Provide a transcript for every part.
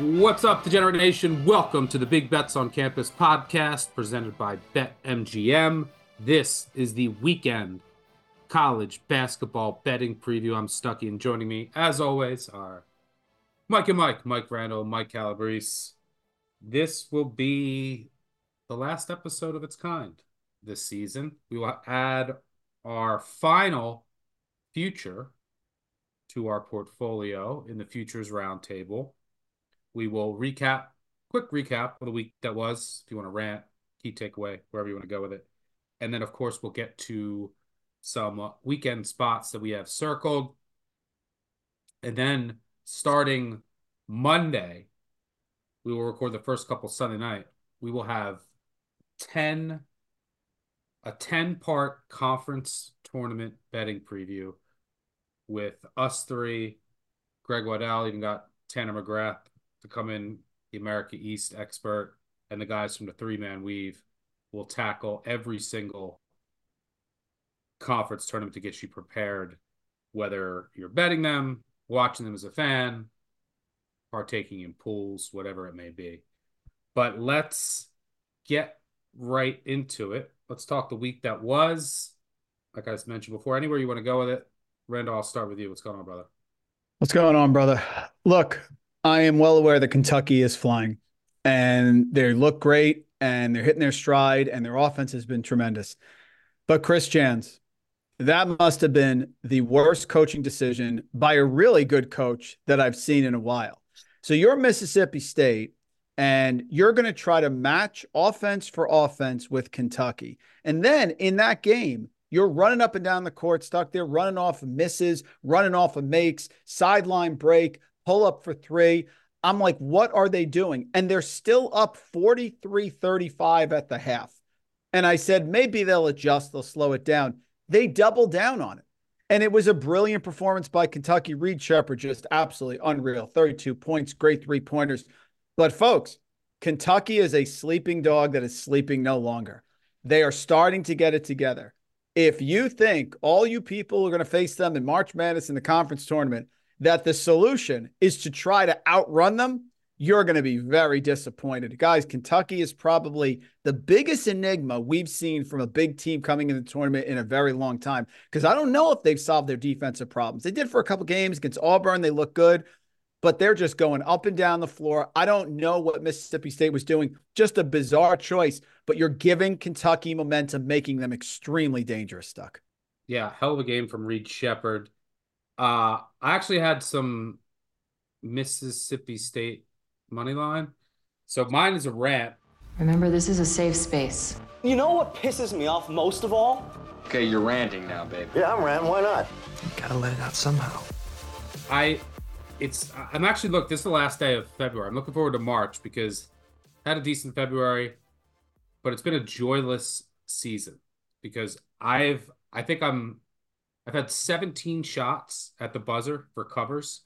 What's up, Degenerate Nation? Welcome to the Big Bets on Campus podcast presented by BetMGM. This is the weekend college basketball betting preview. I'm Stuckey, and joining me, as always, are Mike and Mike, Mike Randle, Mike Calabrese. This will be the last episode of its kind this season. We will add our final future to our portfolio in the Futures Roundtable. We will recap, quick recap of the week that was. If you want to rant, key takeaway, wherever you want to go with it. And then, of course, we'll get to some uh, weekend spots that we have circled. And then starting Monday, we will record the first couple Sunday night. We will have 10 a 10 part conference tournament betting preview with us three, Greg Waddell, even got Tanner McGrath come in, the America East expert, and the guys from the three man weave will tackle every single conference tournament to get you prepared, whether you're betting them, watching them as a fan, partaking in pools, whatever it may be. But let's get right into it. Let's talk the week that was. Like I mentioned before, anywhere you want to go with it. Randle, I'll start with you. What's going on, brother? What's going on, brother? Look, I am well aware that Kentucky is flying and they look great and they're hitting their stride and their offense has been tremendous. But Chris Jans, that must have been the worst coaching decision by a really good coach that I've seen in a while. So you're Mississippi State and you're going to try to match offense for offense with Kentucky. And then in that game, you're running up and down the court, stuck there, running off of misses, running off of makes, sideline break, pull up for three. I'm like, what are they doing? And they're still up 43 35 at the half. And I said, maybe they'll adjust, they'll slow it down. They double down on it. And it was a brilliant performance by Kentucky. Reed Sheppard, just absolutely unreal. 32 points, great three pointers. But folks, Kentucky is a sleeping dog that is sleeping no longer. They are starting to get it together. If you think all you people are going to face them in March Madness in the conference tournament, that the solution is to try to outrun them, you're going to be very disappointed. Guys, Kentucky is probably the biggest enigma we've seen from a big team coming in the tournament in a very long time because I don't know if they've solved their defensive problems. They did for a couple games against Auburn, they look good but they're just going up and down the floor. I don't know what Mississippi State was doing. Just a bizarre choice, but you're giving Kentucky momentum, making them extremely dangerous, Stuck. Yeah, hell of a game from Reed Sheppard. Uh, I actually had some Mississippi State money line. So mine is a rant. Remember, this is a safe space. You know what pisses me off most of all? Okay, you're ranting now, babe. Yeah, I'm ranting. Why not? Gotta let it out somehow. I it's I'm actually look. This is the last day of February. I'm looking forward to March because I had a decent February, but it's been a joyless season because I've I think I'm I've had 17 shots at the buzzer for covers,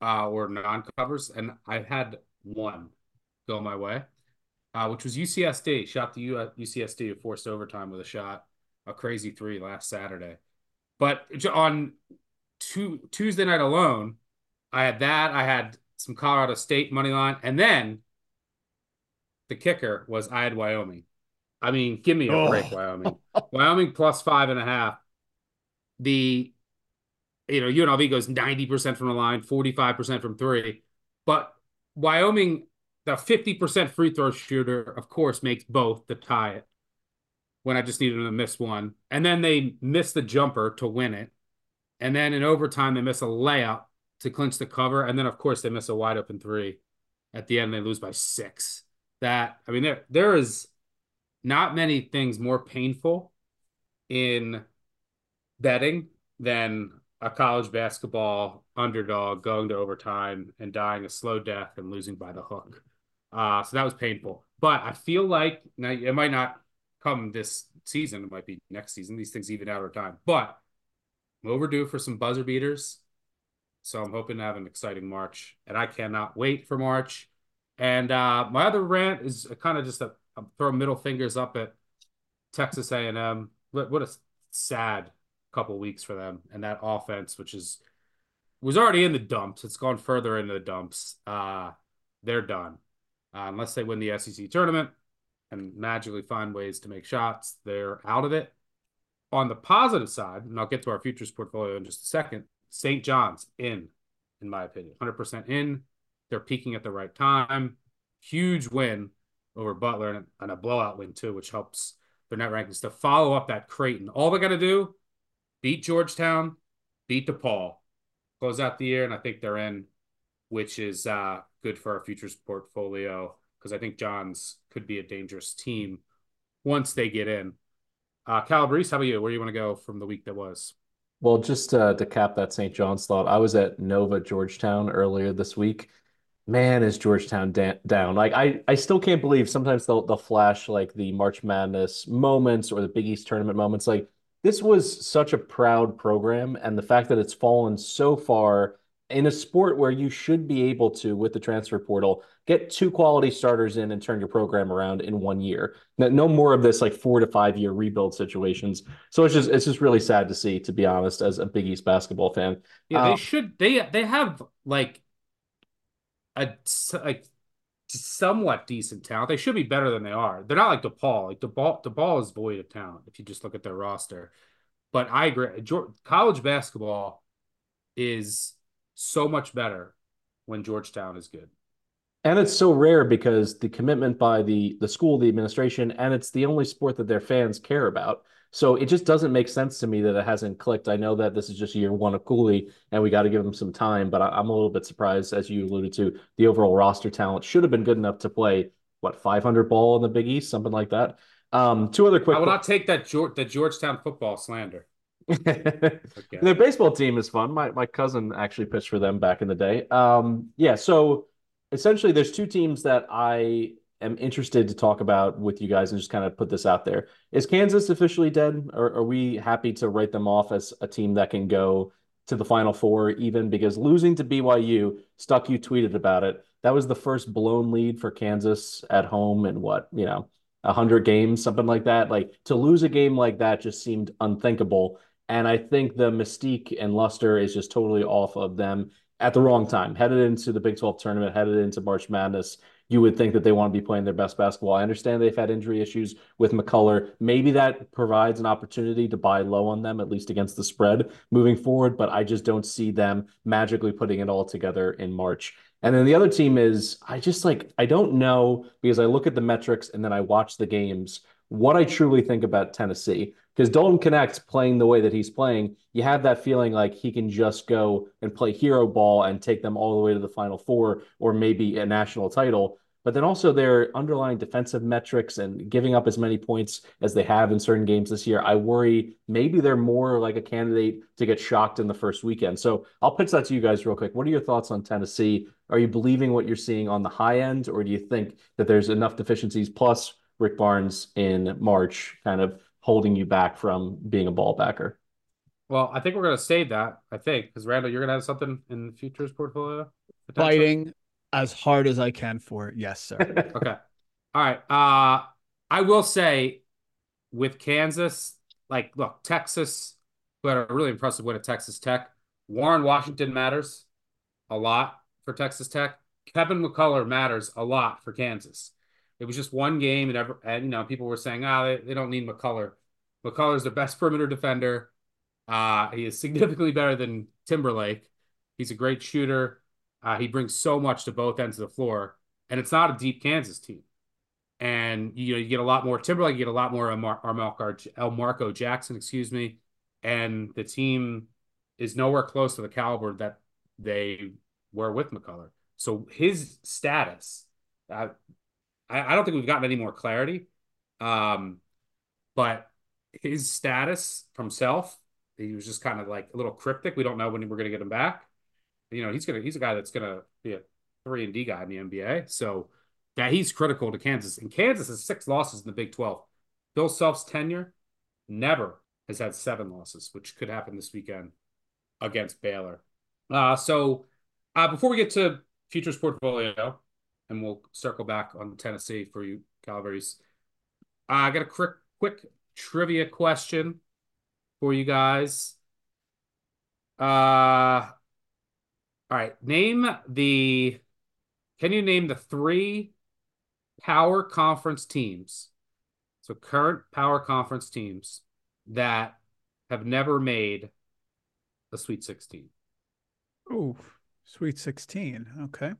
uh, or non-covers, and I've had one go my way, uh, which was UCSD. Shot the U- UCSD forced overtime with a shot, a crazy three last Saturday. But on two, Tuesday night alone, I had that. I had some Colorado State money line, and then the kicker was I had Wyoming. I mean, give me a oh. break, Wyoming. Wyoming plus five and a half. The you know UNLV goes ninety percent from the line, forty five percent from three, but Wyoming, the fifty percent free throw shooter, of course, makes both to tie it. When I just needed them to miss one, and then they miss the jumper to win it, and then in overtime they miss a layup to clinch the cover, and then of course they miss a wide open three. At the end, they lose by six. That I mean, there there is not many things more painful in betting than a college basketball underdog going to overtime and dying a slow death and losing by the hook. Uh, so that was painful. But I feel like now it might not come this season. It might be next season. These things even out over time. But I'm overdue for some buzzer beaters. So I'm hoping to have an exciting March. And I cannot wait for March. And uh, my other rant is kind of just a, a throw middle fingers up at Texas A&M. What, what a sad couple weeks for them and that offense, which is was already in the dumps. It's gone further into the dumps. Uh, they're done uh, unless they win the SEC tournament and magically find ways to make shots. They're out of it. On the positive side, and I'll get to our futures portfolio in just a second. St. John's in, in my opinion, 100% in. They're peaking at the right time. Huge win over Butler and, and a blowout win too, which helps their net rankings to follow up that Creighton. All they got to do, beat Georgetown, beat DePaul, close out the year, and I think they're in, which is uh, good for our futures portfolio because I think Johns could be a dangerous team once they get in. Uh, Calabrese, how about you? Where do you want to go from the week that was? Well, just uh, to cap that St. John's thought, I was at Nova Georgetown earlier this week. Man, is Georgetown da- down? Like I, I still can't believe sometimes they'll they'll flash like the March Madness moments or the Big East tournament moments. Like this was such a proud program, and the fact that it's fallen so far in a sport where you should be able to, with the transfer portal, get two quality starters in and turn your program around in one year. No more of this like four to five year rebuild situations. So it's just it's just really sad to see, to be honest, as a Big East basketball fan. Yeah, they um, should. They they have like a like somewhat decent talent. They should be better than they are. They're not like DePaul. Like DePaul, DePaul is void of talent if you just look at their roster. But I agree. Uh, college basketball is so much better when Georgetown is good. And it's so rare because the commitment by the the school, the administration, and it's the only sport that their fans care about. So it just doesn't make sense to me that it hasn't clicked. I know that this is just year one of Cooley, and we got to give him some time. But I, am a little bit surprised, as you alluded to, the overall roster talent should have been good enough to play what 500 ball in the Big East, something like that. Um, two other quick. I will not take that George, the Georgetown football slander. okay. Their baseball team is fun. My my cousin actually pitched for them back in the day. Um, yeah. So essentially, there's two teams that I am interested to talk about with you guys and just kind of put this out there. Is Kansas officially dead, or are we happy to write them off as a team that can go to the Final Four, even because losing to BYU, Stuck, you tweeted about it. That was the first blown lead for Kansas at home in what you know. 100 games, something like that. Like to lose a game like that just seemed unthinkable. And I think the mystique and luster is just totally off of them at the wrong time. Headed into the Big 12 tournament, headed into March Madness, you would think that they want to be playing their best basketball. I understand they've had injury issues with McCullar. Maybe that provides an opportunity to buy low on them, at least against the spread moving forward, but I just don't see them magically putting it all together in March. And then the other team is, I just like, I don't know because I look at the metrics and then I watch the games what I truly think about Tennessee. Because Dalton Knecht's playing the way that he's playing, you have that feeling like he can just go and play hero ball and take them all the way to the Final Four or maybe a national title. But then also their underlying defensive metrics and giving up as many points as they have in certain games this year, I worry maybe they're more like a candidate to get shocked in the first weekend. So I'll pitch that to you guys real quick. What are your thoughts on Tennessee? Are you believing what you're seeing on the high end, or do you think that there's enough deficiencies plus Rick Barnes in March, kind of holding you back from being a ball backer? Well, I think we're going to save that. I think because Randle, you're going to have something in the futures portfolio. Fighting as hard as I can for it. Yes, sir. okay. All right. Uh, I will say with Kansas, like, look, Texas, who had a really impressive win at Texas Tech. Warren Washington matters a lot for Texas Tech. Kevin McCullar matters a lot for Kansas. It was just one game, and, ever, and you know people were saying, "Ah, oh, they, they don't need McCullar." is the best perimeter defender. Uh, he is significantly better than Timberlake. He's a great shooter. Uh, he brings so much to both ends of the floor, and it's not a deep Kansas team. And you know you get a lot more Timberlake, you get a lot more Elmarko Jackson, excuse me, and the team is nowhere close to the caliber that they were with McCullar. So his status, uh, I, I don't think we've gotten any more clarity. Um, but his status from self he was just kind of like a little cryptic. We don't know when we're going to get him back. You know, he's gonna he's a guy that's gonna be a three and D guy in the NBA. So that he's critical to Kansas. And Kansas has six losses in the Big Twelve. Bill Self's tenure never has had seven losses, which could happen this weekend against Baylor. Uh, so uh, before we get to futures portfolio, and we'll circle back on Tennessee for you, Calabrese. Uh, I got a quick quick trivia question for you guys. Uh all right, name the can you name the three power conference teams? So current power conference teams that have never made a Sweet 16. Ooh, Sweet 16. Okay.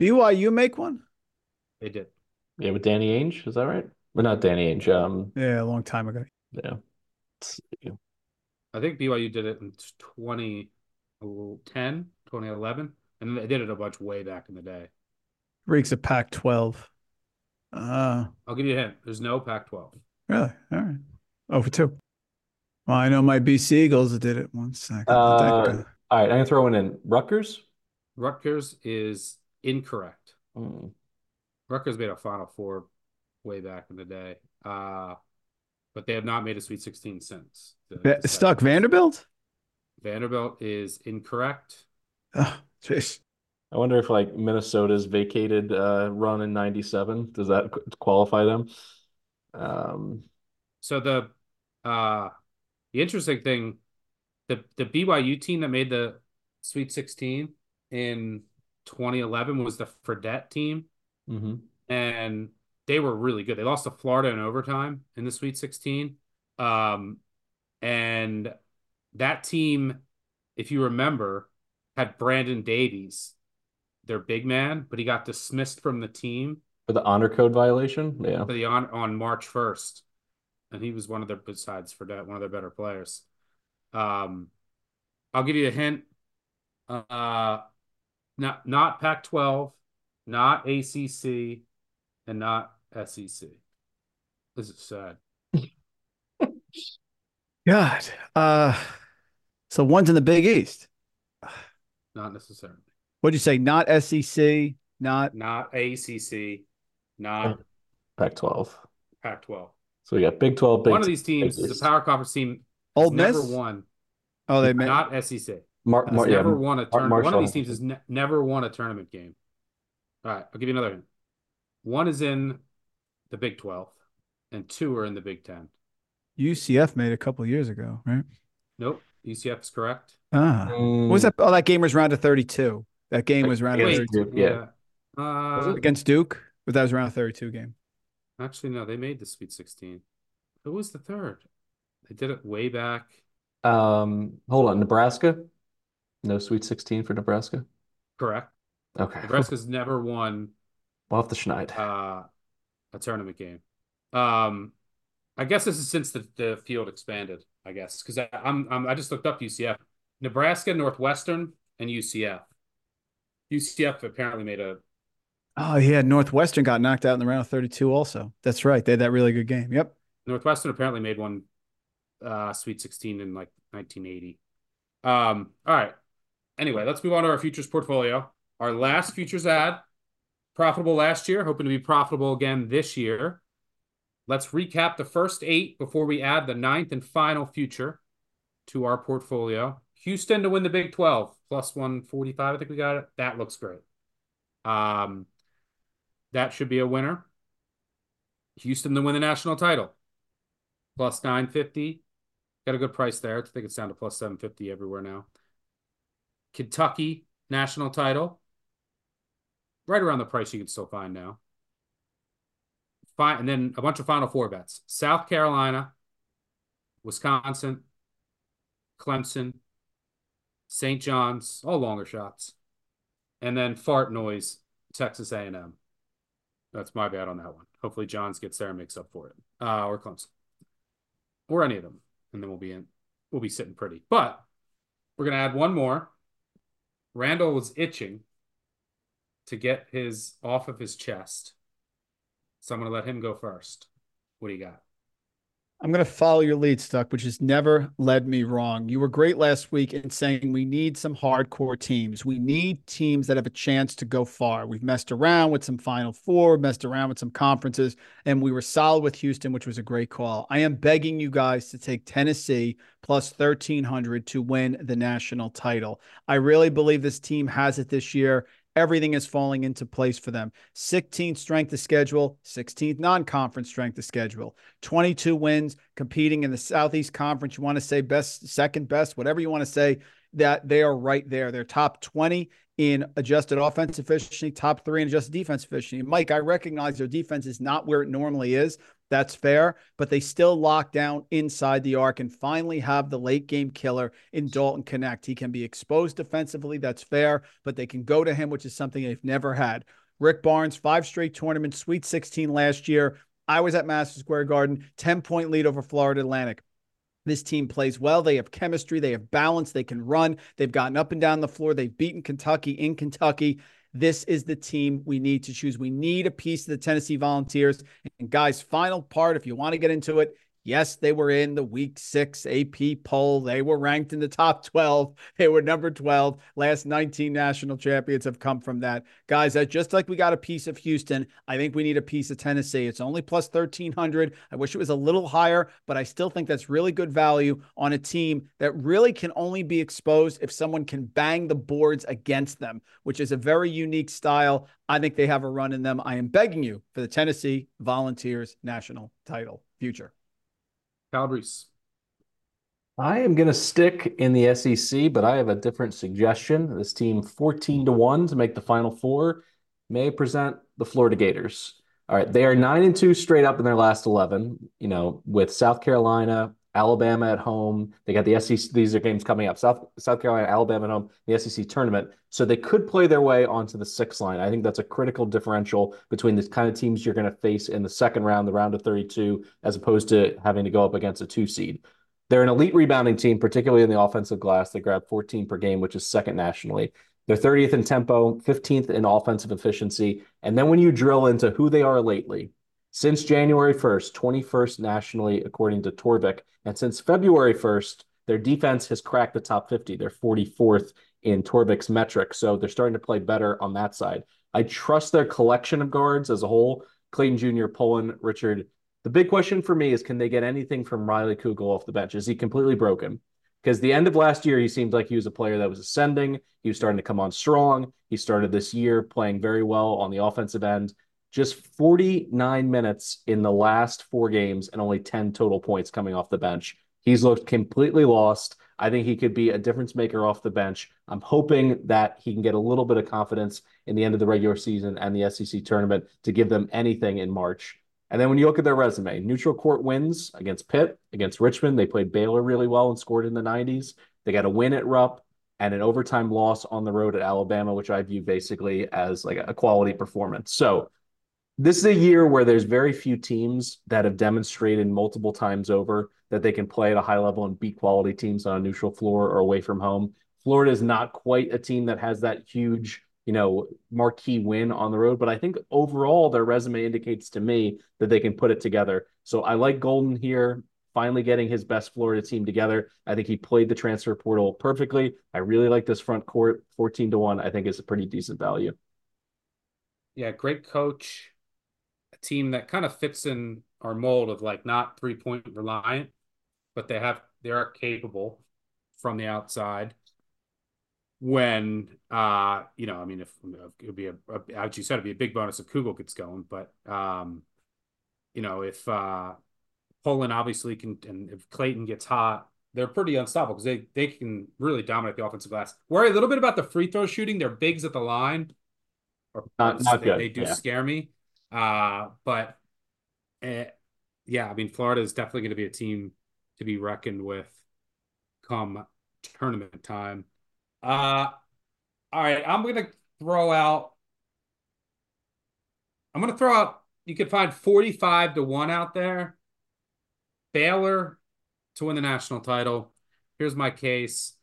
BYU make one? They did. Yeah, with Danny Ainge, is that right? Well, not Danny Ainge. Um, yeah, a long time ago. Yeah. I think BYU did it in 2010, 2011, and they did it a bunch way back in the day. Reeks of Pac 12. Uh, I'll give you a hint. There's no Pac 12. Really? All right. Oh, for two. Well, I know my BC Eagles did it one second. Uh, all right, I'm going to throw one in. Rutgers? Rutgers is incorrect. Mm. Rutgers made a Final Four way back in the day. Uh, but they have not made a Sweet 16 since. The, the Stuck Vanderbilt? Vanderbilt is incorrect. Oh, jeez. I wonder if like Minnesota's vacated uh, run in '97 does that qualify them? Um, so the uh, the interesting thing, the the BYU team that made the Sweet 16 in 2011 was the Fredette team, mm-hmm. and they were really good. They lost to Florida in overtime in the Sweet 16. Um, and that team, if you remember, had Brandon Davies, their big man, but he got dismissed from the team for the honor code violation. Yeah, for the on on March first, and he was one of their besides that one of their better players. Um, I'll give you a hint. Uh, not not Pac-12, not ACC, and not SEC. This is sad. God. Uh so one's in the Big East. Not necessarily. What'd you say? Not SEC, not not ACC, not Pac-12. Pac-12. So we got Big 12. Big One of these teams is a power conference team. Old never Miss? won. Oh, they not SEC. Mar- has Mar- never yeah, won a tournament. One of these teams has ne- never won a tournament game. All right, I'll give you another hint. One is in the Big 12, and two are in the Big 10. UCF made a couple years ago, right? Nope, UCF is correct. Ah. Mm, was that? Oh, that game was round of 32. That game was round of 32. Duke, yeah. Uh, Against Duke? But that was round of 32 game. actually, no, they made the Sweet 16. Who was the third? They did it way back. Um, hold on, Nebraska. No Sweet 16 for Nebraska. Correct. Okay, Nebraska's never won we'll have to schneid. uh, a tournament game. Um, I guess this is since the, the field expanded. I guess because I'm, I'm I just looked up UCF, Nebraska, Northwestern, and UCF. UCF apparently made a Oh, yeah. Northwestern got knocked out in the round of 32 also. That's right. They had that really good game. Yep. Northwestern apparently made one uh Sweet 16 in like 1980. Um, all right. Anyway, let's move on to our futures portfolio. Our last futures ad, profitable last year, hoping to be profitable again this year. Let's recap the first eight before we add the ninth and final future to our portfolio. Houston to win the Big 12, plus 145. I think we got it. That looks great. Um, that should be a winner. Houston to win the national title, plus 950. Got a good price there. I think it's down to plus 750 everywhere now. Kentucky national title, right around the price you can still find now. Fine, and then a bunch of Final Four bets: South Carolina, Wisconsin, Clemson, St. John's, all longer shots, and then fart noise, Texas A&M. That's my bad on that one. Hopefully, Johns gets there and makes up for it, uh, or Clemson, or any of them, and then we'll be in. We'll be sitting pretty. But we're gonna add one more. Randle was itching to get his off of his chest, so I'm gonna let him go first. What do you got? I'm going to follow your lead, Stuck, which has never led me wrong. You were great last week in saying we need some hardcore teams. We need teams that have a chance to go far. We've messed around with some Final Four, messed around with some conferences, and we were solid with Houston, which was a great call. I am begging you guys to take Tennessee plus 1300 to win the national title. I really believe this team has it this year everything is falling into place for them. 16th strength of schedule, 16th non conference strength of schedule, 22 wins competing in the Southeast Conference. You want to say best, second best, whatever you want to say, that they are right there. They're top 20 in adjusted offense efficiency, top three in adjusted defense efficiency. Mike, I recognize their defense is not where it normally is. That's fair, but they still lock down inside the arc and finally have the late game killer in Dalton Knecht. He can be exposed defensively. That's fair, but they can go to him, which is something they've never had. Rick Barnes, five straight tournaments, Sweet 16 last year. I was at Madison Square Garden, 10 point lead over Florida Atlantic. This team plays well. They have chemistry. They have balance. They can run. They've gotten up and down the floor. They've beaten Kentucky in Kentucky. This is the team we need to choose. We need a piece of the Tennessee Volunteers. And guys, final part, if you want to get into it, Yes, they were in the week six AP poll. They were ranked in the top 12. They were number 12. Last 19 national champions have come from that. Guys, just like we got a piece of Houston, I think we need a piece of Tennessee. It's only plus 1300. I wish it was a little higher, but I still think that's really good value on a team that really can only be exposed if someone can bang the boards against them, which is a very unique style. I think they have a run in them. I am begging you for the Tennessee Volunteers national title future. Calabrese. I am going to stick in the SEC, but I have a different suggestion. This team, 14 to 1 to make the final four, may present the Florida Gators. All right. They are 9 and 2 straight up in their last 11, you know, with South Carolina, Alabama at home. They got the SEC. These are games coming up. South South Carolina, Alabama at home, the SEC tournament. So they could play their way onto the six line. I think that's a critical differential between the kind of teams you're going to face in the second round, the round of 32, as opposed to having to go up against a two seed. They're an elite rebounding team, particularly in the offensive glass. They grab 14 per game, which is second nationally. They're 30th in tempo, 15th in offensive efficiency. And then when you drill into who they are lately, since January 1st, 21st nationally, according to Torvik, and since February 1st, their defense has cracked the top 50. They're 44th in Torvik's metric. So they're starting to play better on that side. I trust their collection of guards as a whole. Clayton Jr., Pullin, Richard. The big question for me is can they get anything from Riley Kugel off the bench? Is he completely broken? Because the end of last year, he seemed like he was a player that was ascending. He was starting to come on strong. He started this year playing very well on the offensive end just 49 minutes in the last four games and only 10 total points coming off the bench. He's looked completely lost. I think he could be a difference maker off the bench. I'm hoping that he can get a little bit of confidence in the end of the regular season and the SEC tournament to give them anything in March. And then when you look at their resume, neutral court wins against Pitt, against Richmond, they played Baylor really well and scored in the 90s. They got a win at Rupp and an overtime loss on the road at Alabama, which I view basically as like a quality performance. So this is a year where there's very few teams that have demonstrated multiple times over that they can play at a high level and beat quality teams on a neutral floor or away from home. Florida is not quite a team that has that huge, you know, marquee win on the road, but I think overall their resume indicates to me that they can put it together. So I like Golden here, finally getting his best Florida team together. I think he played the transfer portal perfectly. I really like this front court. 14 to 1, I think is a pretty decent value. Yeah, great coach team that kind of fits in our mold of like not three point reliant, but they have they are capable from the outside. When uh, you know, I mean, if it would be a, a as you said, it'd be a big bonus if Kugel gets going, but um, you know, if uh, Pullin obviously can, and if Clayton gets hot, they're pretty unstoppable because they they can really dominate the offensive glass. Worry a little bit about the free throw shooting. They're bigs at the line, or not, not they, good. they do yeah. scare me. Uh, but uh, yeah, I mean, Florida is definitely going to be a team to be reckoned with come tournament time. Uh, all right, I'm going to throw out. I'm going to throw out. You could find 45 to one out there. Baylor to win the national title. Here's my case.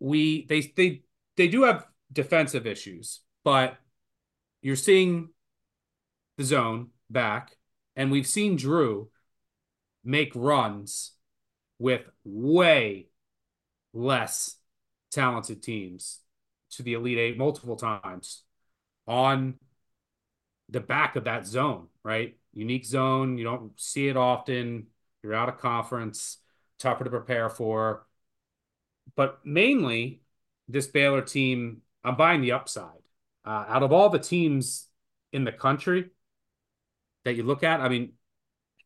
We they they they do have defensive issues, but you're seeing the zone back, and we've seen Drew make runs with way less talented teams to the Elite Eight multiple times on the back of that zone, right? Unique zone. You don't see it often. You're out of conference, tougher to prepare for. But mainly, this Baylor team, I'm buying the upside. Uh, out of all the teams in the country that you look at, I mean,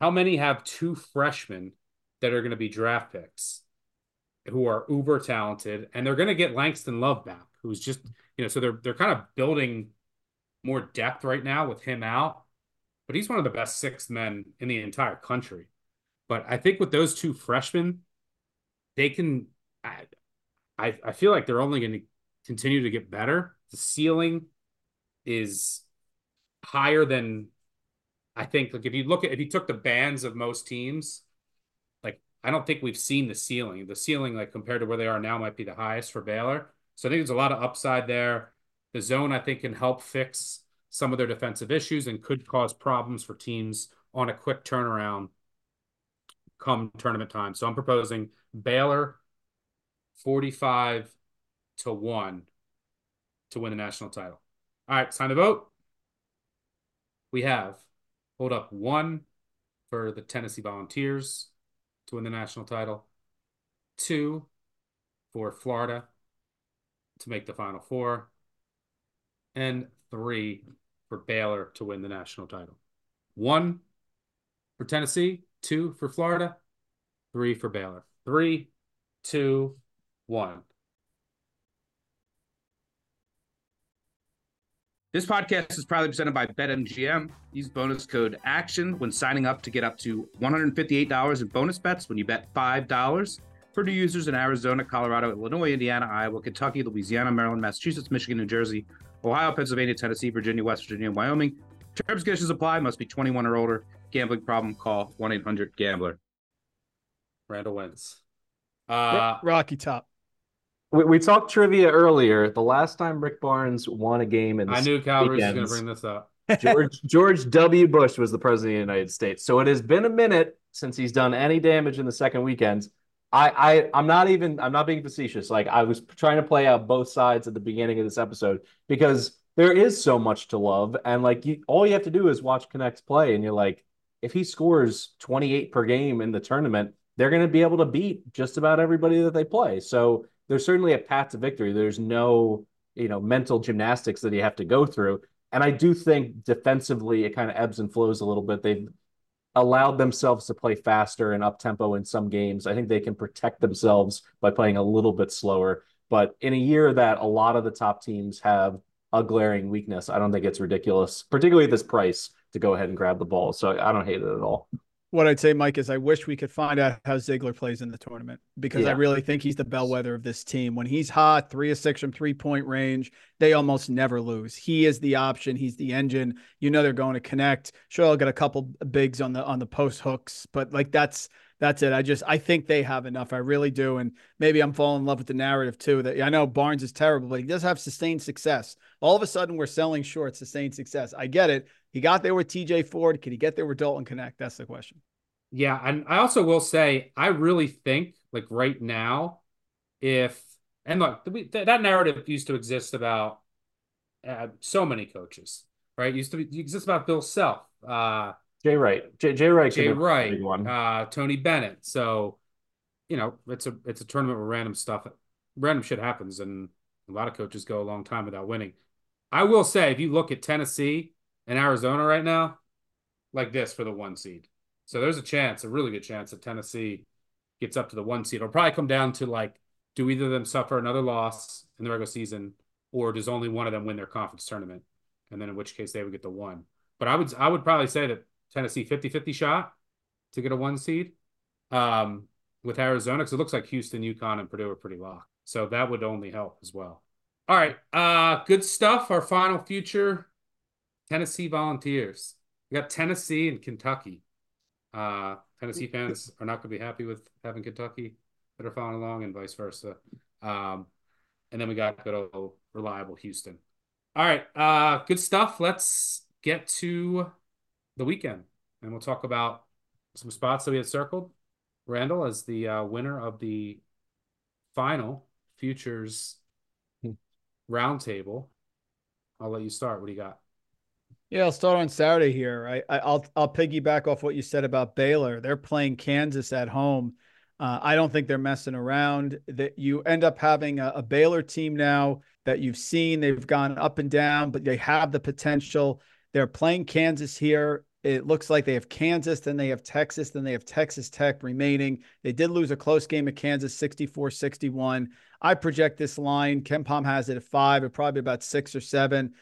how many have two freshmen that are going to be draft picks who are uber talented and they're going to get Langston Love back, who's just, you know, so they're they're kind of building more depth right now with him out. But he's one of the best six men in the entire country. But I think with those two freshmen, they can I I, I feel like they're only going to continue to get better. The ceiling is higher than I think like if you look at if you took the bands of most teams, like I don't think we've seen the ceiling. The ceiling, like compared to where they are now, might be the highest for Baylor. So I think there's a lot of upside there. The zone I think can help fix some of their defensive issues and could cause problems for teams on a quick turnaround come tournament time. So I'm proposing Baylor 45 to 1 to win the national title. All right, time to vote. We have hold up one for the Tennessee Volunteers to win the national title, two for Florida to make the Final Four, and three for Baylor to win the national title. One for Tennessee, two for Florida, three for Baylor. Three, two, one. This podcast is proudly presented by BetMGM. Use bonus code ACTION when signing up to get up to $158 in bonus bets when you bet $5. For new users in Arizona, Colorado, Illinois, Indiana, Iowa, Kentucky, Louisiana, Maryland, Massachusetts, Michigan, New Jersey, Ohio, Pennsylvania, Tennessee, Virginia, West Virginia, and Wyoming. Terms and conditions apply. Must be 21 or older. Gambling problem? Call 1 800 Gambler. Randle wins. Uh, Rocky Top. We, we talked trivia earlier. The last time Rick Barnes won a game in I knew Calvary was going to bring this up. George George W. Bush was the president of the United States. So it has been a minute since he's done any damage in the second weekend. I, I I'm not even I'm not being facetious. Like I was trying to play out both sides at the beginning of this episode because there is so much to love, and like you, all you have to do is watch Knecht's play, and you're like, if he scores 28 per game in the tournament, they're going to be able to beat just about everybody that they play. So there's certainly a path to victory. There's no, you know, mental gymnastics that you have to go through. And I do think defensively it kind of ebbs and flows a little bit. They've allowed themselves to play faster and up tempo in some games. I think they can protect themselves by playing a little bit slower. But in a year that a lot of the top teams have a glaring weakness, I don't think it's ridiculous, particularly at this price, to go ahead and grab the ball. So I don't hate it at all what I'd say, Mike, is I wish we could find out how Zeigler plays in the tournament because yeah. I really think he's the bellwether of this team. When he's hot, three of six from three point range, they almost never lose. He is the option. He's the engine. You know they're going to connect. Sure, I'll get a couple bigs on the on the post hooks, but like that's that's it. I just I think they have enough. I really do, and maybe I'm falling in love with the narrative too. That I know Barnes is terrible, but he does have sustained success. All of a sudden, we're selling short sustained success. I get it. He got there with TJ Ford. Can he get there with Dalton Knecht? That's the question. Yeah, and I also will say I really think like right now, if and look, that narrative used to exist about uh, so many coaches, right? Used to be, exist about Bill Self, uh, Jay Wright, Jay, Jay Wright, Jay Wright, uh, Tony Bennett. So, you know, it's a it's a tournament where random stuff, random shit happens, and a lot of coaches go a long time without winning. I will say, if you look at Tennessee and Arizona right now, like this for the one seed. So there's a chance, a really good chance that Tennessee gets up to the one seed. It'll probably come down to like, do either of them suffer another loss in the regular season, or does only one of them win their conference tournament? And then in which case they would get the one. But I would I would probably say that Tennessee 50-50 shot to get a one seed. Um, with Arizona, because it looks like Houston, UConn, and Purdue are pretty locked. So that would only help as well. All right. Uh, good stuff. Our final future Tennessee Volunteers. We got Tennessee and Kentucky. Uh, Tennessee fans are not going to be happy with having Kentucky that are following along, and vice versa. Um, and then we got good old reliable Houston. All right, uh, good stuff. Let's get to the weekend, and we'll talk about some spots that we had circled. Randle as the uh, winner of the final futures Hmm. roundtable. I'll let you start. What do you got? Yeah, I'll start on Saturday here. I, I I'll piggyback off what you said about Baylor. They're playing Kansas at home. Uh, I don't think they're messing around. That you end up having a, a Baylor team now that you've seen. They've gone up and down, but they have the potential. They're playing Kansas here. It looks like they have Kansas, then they have Texas, then they have Texas Tech remaining. They did lose a close game at Kansas 64 61. I project this line. KenPom has it at five, at probably about six or seven.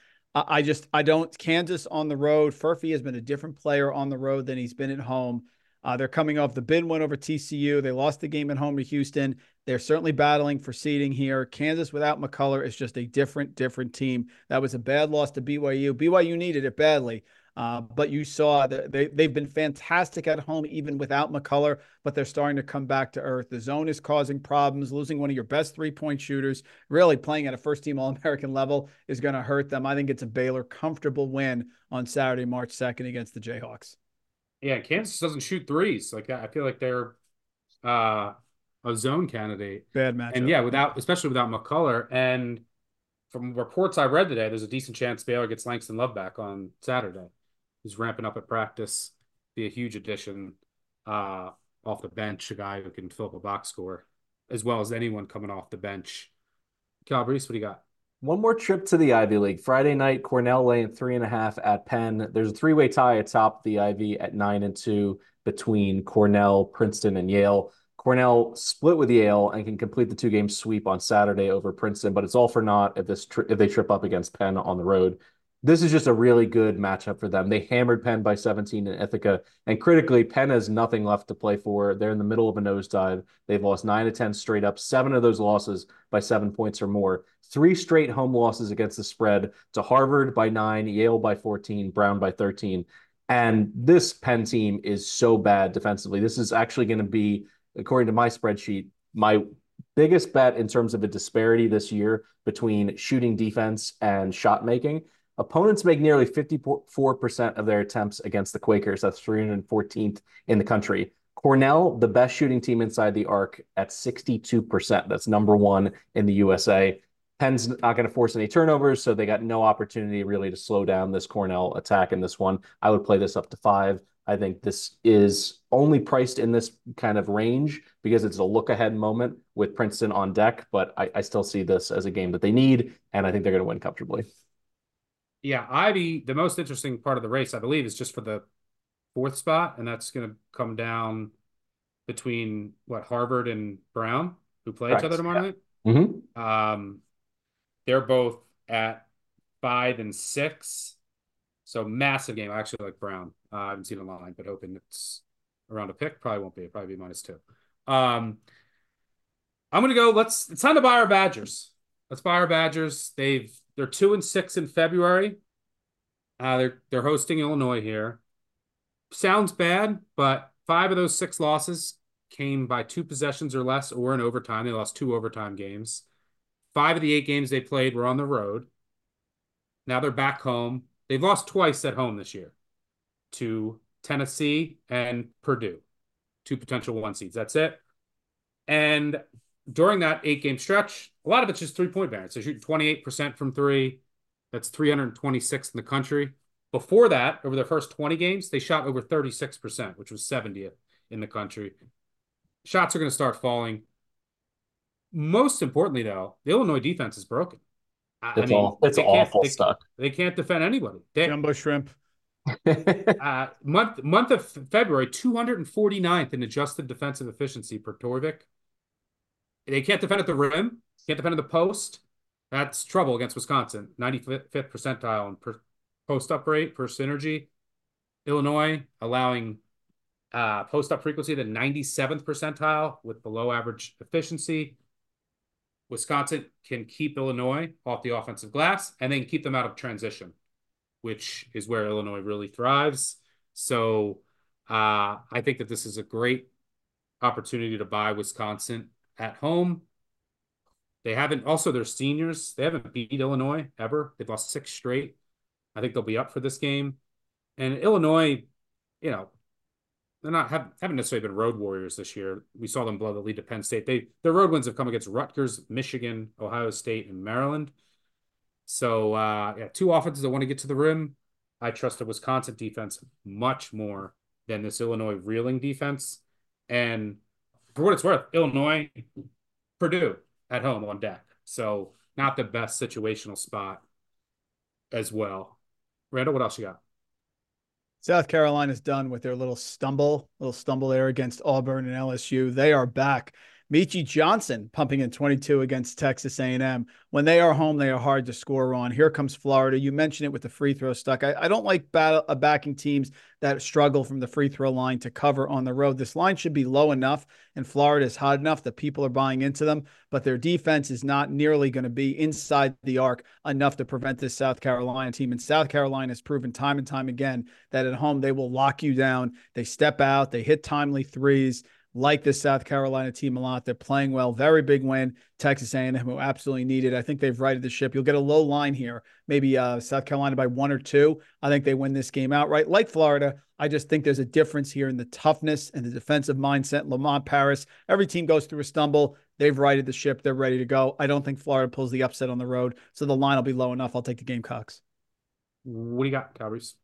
I just I don't Kansas on the road. Furphy has been a different player on the road than he's been at home. Uh, they're coming off the bid win over TCU. They lost the game at home to Houston. They're certainly battling for seeding here. Kansas without McCullar is just a different, different team. That was a bad loss to BYU. BYU needed it badly. Uh, but you saw that they, they've been fantastic at home, even without McCullar, but they're starting to come back to earth. The zone is causing problems. Losing one of your best three point shooters, really playing at a first team All American level, is going to hurt them. I think it's a Baylor comfortable win on Saturday, March 2nd against the Jayhawks. Yeah, Kansas doesn't shoot threes like. I feel like they're uh, a zone candidate. Bad match. And yeah, without especially without McCullar. And from reports I read today, there's a decent chance Baylor gets Langston Love back on Saturday. He's ramping up at practice. Be a huge addition uh, off the bench, a guy who can fill up a box score, as well as anyone coming off the bench. Calabrese, what do you got? One more trip to the Ivy League. Friday night, Cornell laying three and a half at Penn. There's a three-way tie atop the Ivy at nine and two between Cornell, Princeton, and Yale. Cornell split with Yale and can complete the two-game sweep on Saturday over Princeton, but it's all for naught if this tri- if they trip up against Penn on the road this is just a really good matchup for them. They hammered Penn by 17 in Ithaca. And critically, Penn has nothing left to play for. They're in the middle of a nosedive. They've lost nine to 10 straight up, seven of those losses by seven points or more. Three straight home losses against the spread to Harvard by nine, Yale by 14, Brown by 13. And this Penn team is so bad defensively. This is actually going to be, according to my spreadsheet, my biggest bet in terms of a disparity this year between shooting defense and shot making. Opponents make nearly 54% of their attempts against the Quakers. That's 314th in the country. Cornell, the best shooting team inside the arc at 62%. That's number one in the USA. Penn's not going to force any turnovers, so they got no opportunity really to slow down this Cornell attack in this one. I would play this up to five. I think this is only priced in this kind of range because it's a look ahead moment with Princeton on deck, but I, I still see this as a game that they need, and I think they're going to win comfortably. Yeah, Ivy, the most interesting part of the race, I believe, is just for the fourth spot, and that's going to come down between what Harvard and Brown, who play Correct. each other tomorrow yeah. night. Mm-hmm. Um, they're both at five and six, so massive game. I actually like Brown. Uh, I haven't seen a line, but hoping it's around a pick. Probably won't be. It'll probably be minus two. Um, I'm gonna go. Let's. It's time to buy our Badgers. Let's buy our Badgers. They've they're two and six in February. Uh, they're they're hosting Illinois here. Sounds bad, but five of those six losses came by two possessions or less, or in overtime. They lost two overtime games. Five of the eight games they played were on the road. Now they're back home. They've lost twice at home this year to Tennessee and Purdue, two potential one seeds. That's it. And during that eight game stretch, a lot of it's just three point variance. They shoot 28% from three. That's 326 in the country. Before that, over their first 20 games, they shot over 36%, which was 70th in the country. Shots are going to start falling. Most importantly, though, the Illinois defense is broken. It's I mean, all it's awful they, stuff. They can't defend anybody. They, Jumbo shrimp. uh, month month of February, 249th in adjusted defensive efficiency per Torvik. They can't defend at the rim. Can't defend at the post. That's trouble against Wisconsin. 95th percentile in per post up rate per synergy. Illinois allowing uh, post up frequency the 97th percentile with below average efficiency. Wisconsin can keep Illinois off the offensive glass and then keep them out of transition, which is where Illinois really thrives. So uh, I think that this is a great opportunity to buy Wisconsin at home. They haven't also their seniors, they haven't beat Illinois ever. They've lost six straight. I think they'll be up for this game. And Illinois, you know, they're not have, haven't necessarily been road warriors this year. We saw them blow the lead to Penn State. They their road wins have come against Rutgers, Michigan, Ohio State, and Maryland. So uh, yeah, two offenses that want to get to the rim. I trust the Wisconsin defense much more than this Illinois reeling defense. And for what it's worth, Illinois, Purdue at home on deck. So not the best situational spot as well. Randle, what else you got? South Carolina's done with their little stumble, little stumble there against Auburn and LSU. They are back. Meechie Johnson pumping in 22 against Texas A&M. When they are home, they are hard to score on. Here comes Florida. You mentioned it with the free throw stuck. I, I don't like battle, uh, backing teams that struggle from the free throw line to cover on the road. This line should be low enough, and Florida is hot enough that people are buying into them, but their defense is not nearly going to be inside the arc enough to prevent this South Carolina team. And South Carolina has proven time and time again that at home they will lock you down. They step out, they hit timely threes like this South Carolina team a lot. They're playing well. Very big win. Texas A&M who absolutely needed. I think they've righted the ship. You'll get a low line here. Maybe uh, South Carolina by one or two. I think they win this game outright. Like Florida, I just think there's a difference here in the toughness and the defensive mindset. Lamont Paris. Every team goes through a stumble. They've righted the ship. They're ready to go. I don't think Florida pulls the upset on the road, so the line will be low enough. I'll take the Gamecocks. What do you got, Cowboys?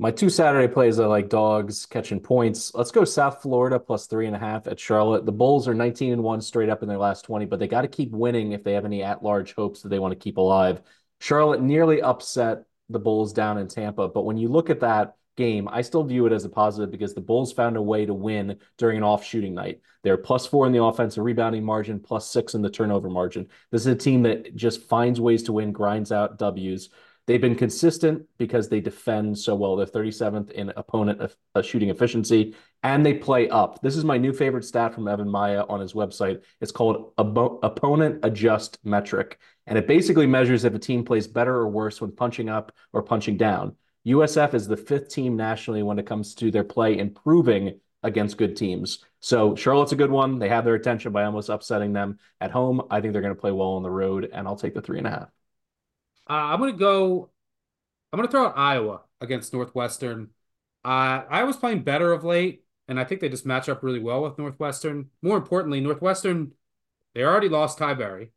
My two Saturday plays are like dogs catching points. Let's go South Florida plus three and a half at Charlotte. The Bulls are 19 and one straight up in their last 20, but they got to keep winning if they have any at large hopes that they want to keep alive. Charlotte nearly upset the Bulls down in Tampa, but when you look at that game, I still view it as a positive because the Bulls found a way to win during an off shooting night. They're plus four in the offensive rebounding margin, plus six in the turnover margin. This is a team that just finds ways to win, grinds out W's. They've been consistent because they defend so well. They're 37th in opponent uh, shooting efficiency, and they play up. This is my new favorite stat from Evan Miya on his website. It's called Opponent Adjust Metric, and it basically measures if a team plays better or worse when punching up or punching down. USF is the fifth team nationally when it comes to their play improving against good teams. So Charlotte's a good one. They have their attention by almost upsetting them at home. I think they're going to play well on the road, and I'll take the three and a half. Uh, I'm gonna go. I'm gonna throw out Iowa against Northwestern. Uh, Iowa's playing better of late, and I think they just match up really well with Northwestern. More importantly, Northwestern they already lost Tyree,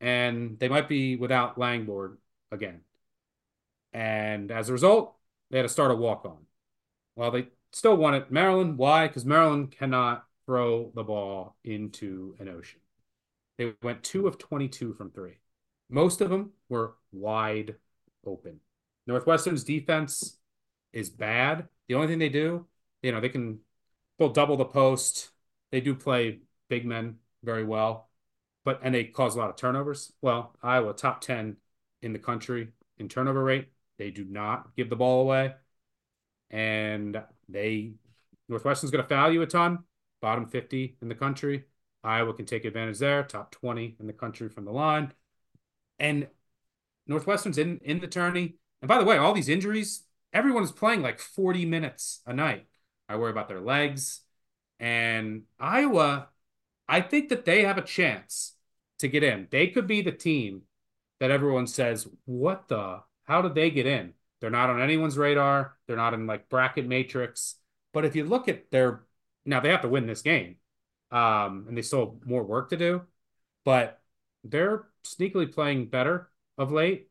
and they might be without Langford again. And as a result, they had to start a walk on. Well, they still won it. Maryland, why? Because Maryland cannot throw the ball into an ocean. They went two of 22 from three. Most of them were wide open. Northwestern's defense is bad. The only thing they do, you know, they can they'll double the post. They do play big men very well, but and they cause a lot of turnovers. Well, Iowa top 10 in the country in turnover rate. They do not give the ball away. And they Northwestern's going to foul you a ton, bottom 50 in the country. Iowa can take advantage there, top 20 in the country from the line. And Northwestern's in in the tourney. And by the way, all these injuries, everyone is playing like 40 minutes a night. I worry about their legs. And Iowa, I think that they have a chance to get in. They could be the team that everyone says, what the? How did they get in? They're not on anyone's radar. They're not in like bracket matrix. But if you look at their now, they have to win this game, um, and they still have more work to do. But they're sneakily playing better of late.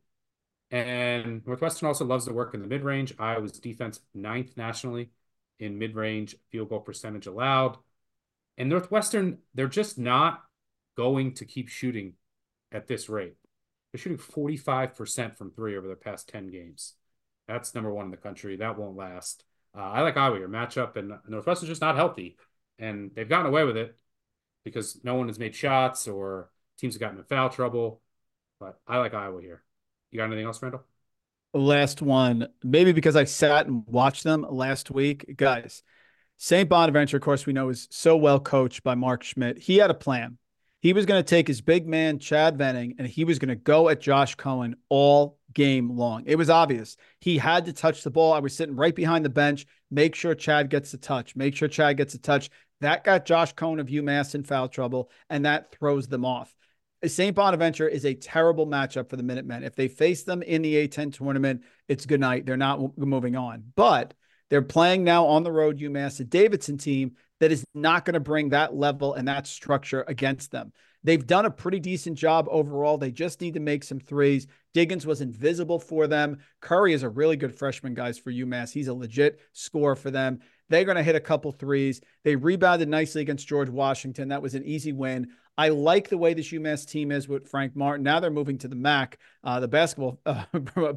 And Northwestern also loves to work in the mid range. Iowa's defense ninth nationally in mid range field goal percentage allowed. And Northwestern, they're just not going to keep shooting at this rate. They're shooting 45% from three over the past 10 games. That's number one in the country. That won't last. Uh, I like Iowa, your matchup, and Northwestern's just not healthy. And they've gotten away with it because no one has made shots or teams have gotten in foul trouble. But I like Iowa here. You got anything else, Randle? Last one, maybe because I sat and watched them last week, guys. St. Bonaventure, of course, we know is so well coached by Mark Schmidt. He had a plan. He was going to take his big man, Chad Venning, and he was going to go at Josh Cohen all game long. It was obvious. He had to touch the ball. I was sitting right behind the bench. Make sure Chad gets the touch. Make sure Chad gets a touch. That got Josh Cohen of UMass in foul trouble, and that throws them off. St. Bonaventure is a terrible matchup for the Minutemen. If they face them in the A10 tournament, it's good night. They're not moving on. But They're playing now on the road UMass, a Davidson team that is not going to bring that level and that structure against them. They've done a pretty decent job overall. They just need to make some threes. Diggins was invisible for them. Curry is a really good freshman, guys, for UMass. He's a legit scorer for them. They're going to hit a couple threes. They rebounded nicely against George Washington. That was an easy win. I like the way this UMass team is with Frank Martin. Now they're moving to the MAC. Uh, the basketball uh,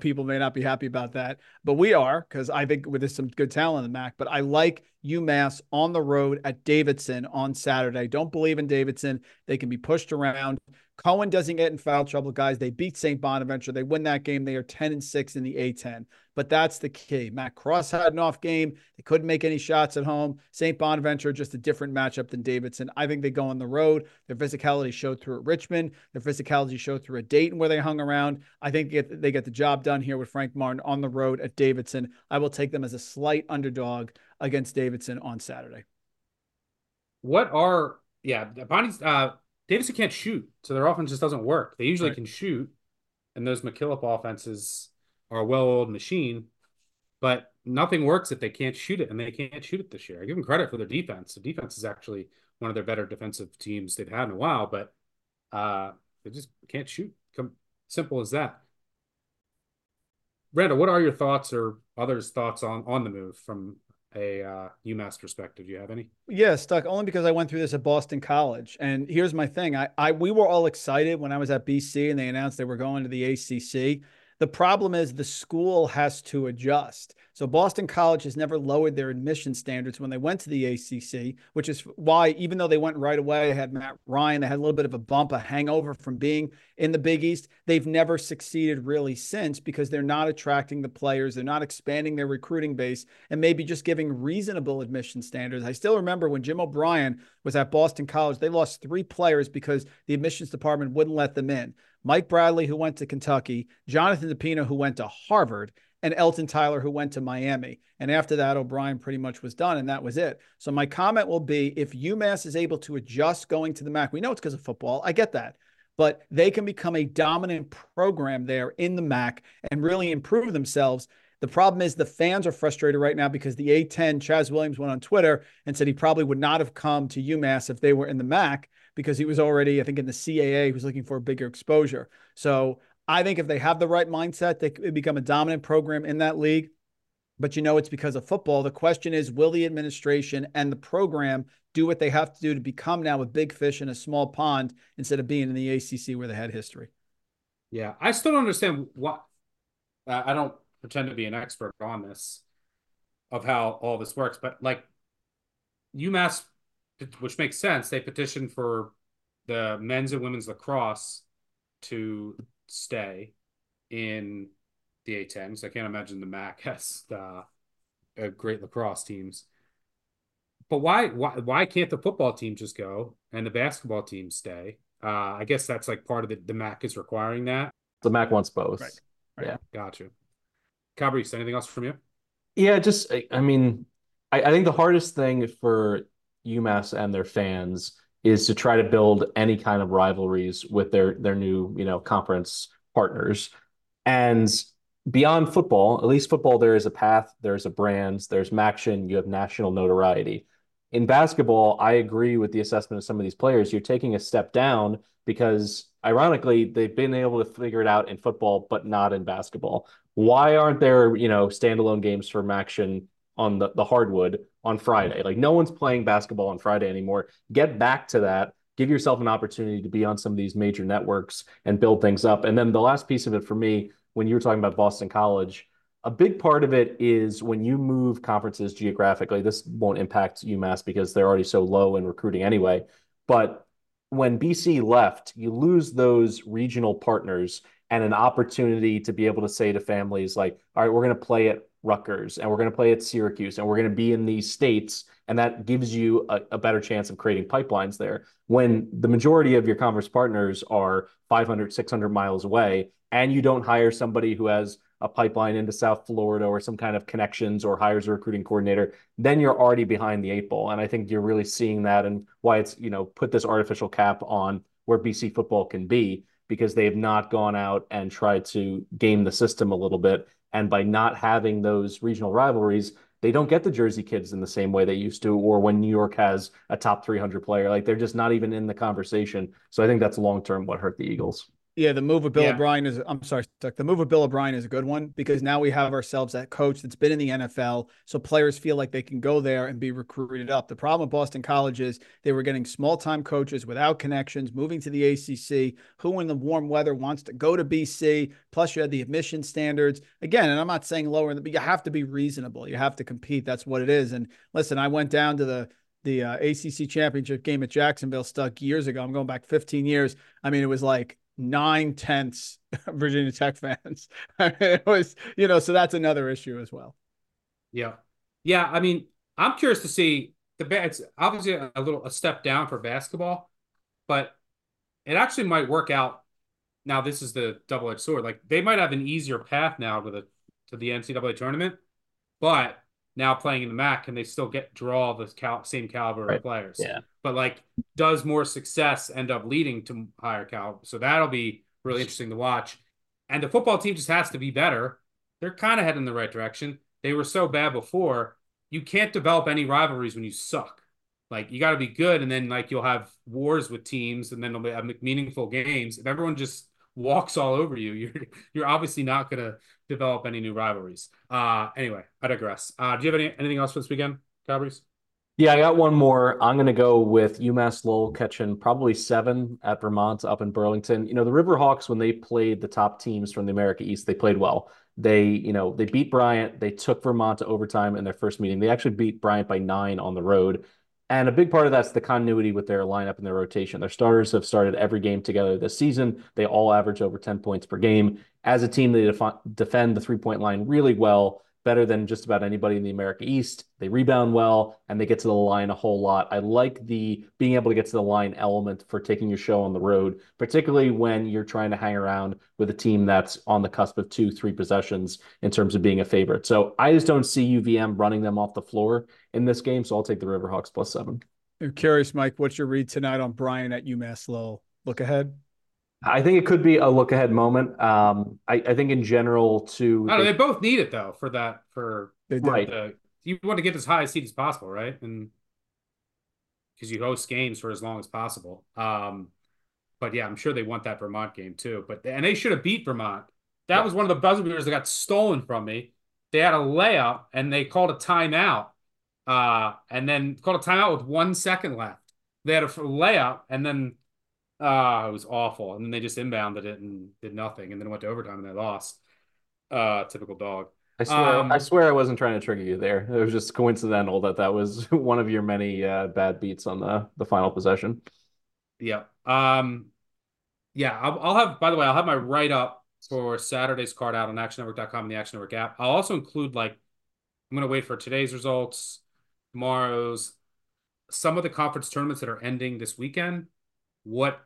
people may not be happy about that, but we are because I think there's some good talent in the MAC. But I like UMass on the road at Davidson on Saturday. Don't believe in Davidson. They can be pushed around. Cohen doesn't get in foul trouble, guys. They beat St. Bonaventure. They win that game. They are 10 and 6 in the A10. But that's the key. Matt Cross had an off game. They couldn't make any shots at home. St. Bonaventure, just a different matchup than Davidson. I think they go on the road. Their physicality showed through at Richmond. Their physicality showed through at Dayton, where they hung around. I think they get, the job done here with Frank Martin on the road at Davidson. I will take them as a slight underdog against Davidson on Saturday. What are, yeah, Bonnie's, uh, Davidson can't shoot, so their offense just doesn't work. They usually right. can shoot, and those McKillop offenses are a well-oiled machine, but nothing works if they can't shoot it, and they can't shoot it this year. I give them credit for their defense. The defense is actually one of their better defensive teams they've had in a while, but uh, they just can't shoot. Come simple as that. Brenda, what are your thoughts or others' thoughts on on the move from a uh, UMass perspective? Do you have any? Yeah, stuck only because I went through this at Boston College. And here's my thing: I, I we were all excited when I was at BC and they announced they were going to the ACC. The problem is the school has to adjust. So Boston College has never lowered their admission standards when they went to the ACC, which is why even though they went right away, I had Matt Ryan, they had a little bit of a bump, a hangover from being in the Big East. They've never succeeded really since because they're not attracting the players, they're not expanding their recruiting base, and maybe just giving reasonable admission standards. I still remember when Jim O'Brien was at Boston College, they lost three players because the admissions department wouldn't let them in. Mike Bradley, who went to Kentucky, Jonathan DePina, who went to Harvard, and Elton Tyler, who went to Miami. And after that, O'Brien pretty much was done, and that was it. So my comment will be if UMass is able to adjust going to the MAC, we know it's because of football. I get that. But they can become a dominant program there in the MAC and really improve themselves. The problem is the fans are frustrated right now because the A10, Chaz Williams, went on Twitter and said he probably would not have come to UMass if they were in the MAC because he was already, I think, in the CAA. He was looking for a bigger exposure. So I think if they have the right mindset, they could become a dominant program in that league. But you know, it's because of football. The question is, will the administration and the program do what they have to do to become now a big fish in a small pond instead of being in the ACC where they had history? Yeah, I still don't understand what. I don't pretend to be an expert on this, of how all this works, but like UMass, which makes sense, they petitioned for the men's and women's lacrosse to stay in the A10. So I can't imagine the MAC has uh, great lacrosse teams. But why why why can't the football team just go and the basketball team stay? Uh, I guess that's like part of the the MAC is requiring that. The MAC wants both. Right. right. Yeah. Gotcha. Calabrese, anything else from you? Yeah, just I mean, I, I think the hardest thing for UMass and their fans is to try to build any kind of rivalries with their their new you know conference partners and beyond football at least football there is a path there's a brand there's MACtion you have national notoriety in basketball i agree with the assessment of some of these players you're taking a step down because ironically they've been able to figure it out in football but not in basketball why aren't there you know standalone games for MACtion on the, the hardwood on Friday. Like no one's playing basketball on Friday anymore. Get back to that. Give yourself an opportunity to be on some of these major networks and build things up. And then the last piece of it for me, when you were talking about Boston College, a big part of it is when you move conferences geographically, this won't impact UMass because they're already so low in recruiting anyway. But when BC left, you lose those regional partners and an opportunity to be able to say to families like, all right, we're going to play at Rutgers and we're going to play at Syracuse and we're going to be in these states. And that gives you a, a, better chance of creating pipelines there. When the majority of your conference partners are 500, 600 miles away, and you don't hire somebody who has a pipeline into South Florida or some kind of connections or hires a recruiting coordinator, then you're already behind the eight ball. And I think you're really seeing that and why it's, you know, put this artificial cap on where BC football can be because they have not gone out and tried to game the system a little bit and by not having those regional rivalries, they don't get the Jersey kids in the same way they used to, or when New York has a top 300 player. Like they're just not even in the conversation. So I think that's long term what hurt the Eagles. Yeah, the move of Bill Yeah. O'Brien is I'm sorry, Stuck. The move of Bill O'Brien is a good one because now we have ourselves that coach that's been in the NFL. So players feel like they can go there and be recruited up. The problem with Boston College is they were getting small time coaches without connections, moving to the ACC. Who in the warm weather wants to go to BC? Plus, you had the admission standards. Again, and I'm not saying lower, but you have to be reasonable. You have to compete. That's what it is. And listen, I went down to the the uh, ACC championship game at Jacksonville stuck years ago. I'm going back 15 years. I mean, it was like nine tenths Virginia Tech fans. it was, you know, so that's another issue as well. Yeah. Yeah. I mean, I'm curious to see the it's obviously a little a step down for basketball, but it actually might work out. Now, this is the double edged sword. Like they might have an easier path now to the to the NCAA tournament, but now playing in the MAC, can they still get draw the cal- same caliber Right. of players? Yeah. But like, does more success end up leading to higher caliber? So that'll be really interesting to watch. And the football team just has to be better. They're kind of heading in the right direction. They were so bad before. You can't develop any rivalries when you suck. Like you got to be good, and then like you'll have wars with teams, and then they'll be have meaningful games. If everyone just walks all over you, you're you're obviously not gonna develop any new rivalries. Uh anyway, I digress. Uh, do you have any anything else for this weekend, Cowboys? Yeah, I got one more. I'm going to go with UMass Lowell catching probably seven at Vermont up in Burlington. You know, the Riverhawks, when they played the top teams from the America East, they played well. They, you know, they beat Bryant. They took Vermont to overtime in their first meeting. They actually beat Bryant by nine on the road. And a big part of that's the continuity with their lineup and their rotation. Their starters have started every game together this season. They all average over 10 points per game. As a team, they defi- defend the three point line really well, better than just about anybody in the America East. They rebound well and they get to the line a whole lot. I like the being able to get to the line element for taking your show on the road, particularly when you're trying to hang around with a team that's on the cusp of two, three possessions in terms of being a favorite. So I just don't see UVM running them off the floor in this game. So I'll take the Riverhawks plus seven. I'm curious, Mike, what's your read tonight on Bryant at UMass Lowell? Look ahead. I think it could be a look ahead moment. Um, I, I think in general, to I don't know. They both need it though for that for They. Right. the you want to get as high a seed as possible, right? And because you host games for as long as possible. Um, but yeah, I'm sure they want that Vermont game too. But and they should have beat Vermont. That Yeah. was one of the buzzer beaters that got stolen from me. They had a layup and they called a timeout. Uh, and then called a timeout with one second left. They had a layup and then uh it was awful. And then they just inbounded it and did nothing. And then went to overtime and they lost. Uh typical dog. I swear, Um, I swear, I wasn't trying to trigger you there. It was just coincidental that that was one of your many uh, bad beats on the the final possession. Yeah. Um, yeah, I'll, I'll have, by the way, I'll have my write up for Saturday's card out on actionnetwork.com and the Action Network app. I'll also include like, I'm going to wait for today's results, tomorrow's, some of the conference tournaments that are ending this weekend. What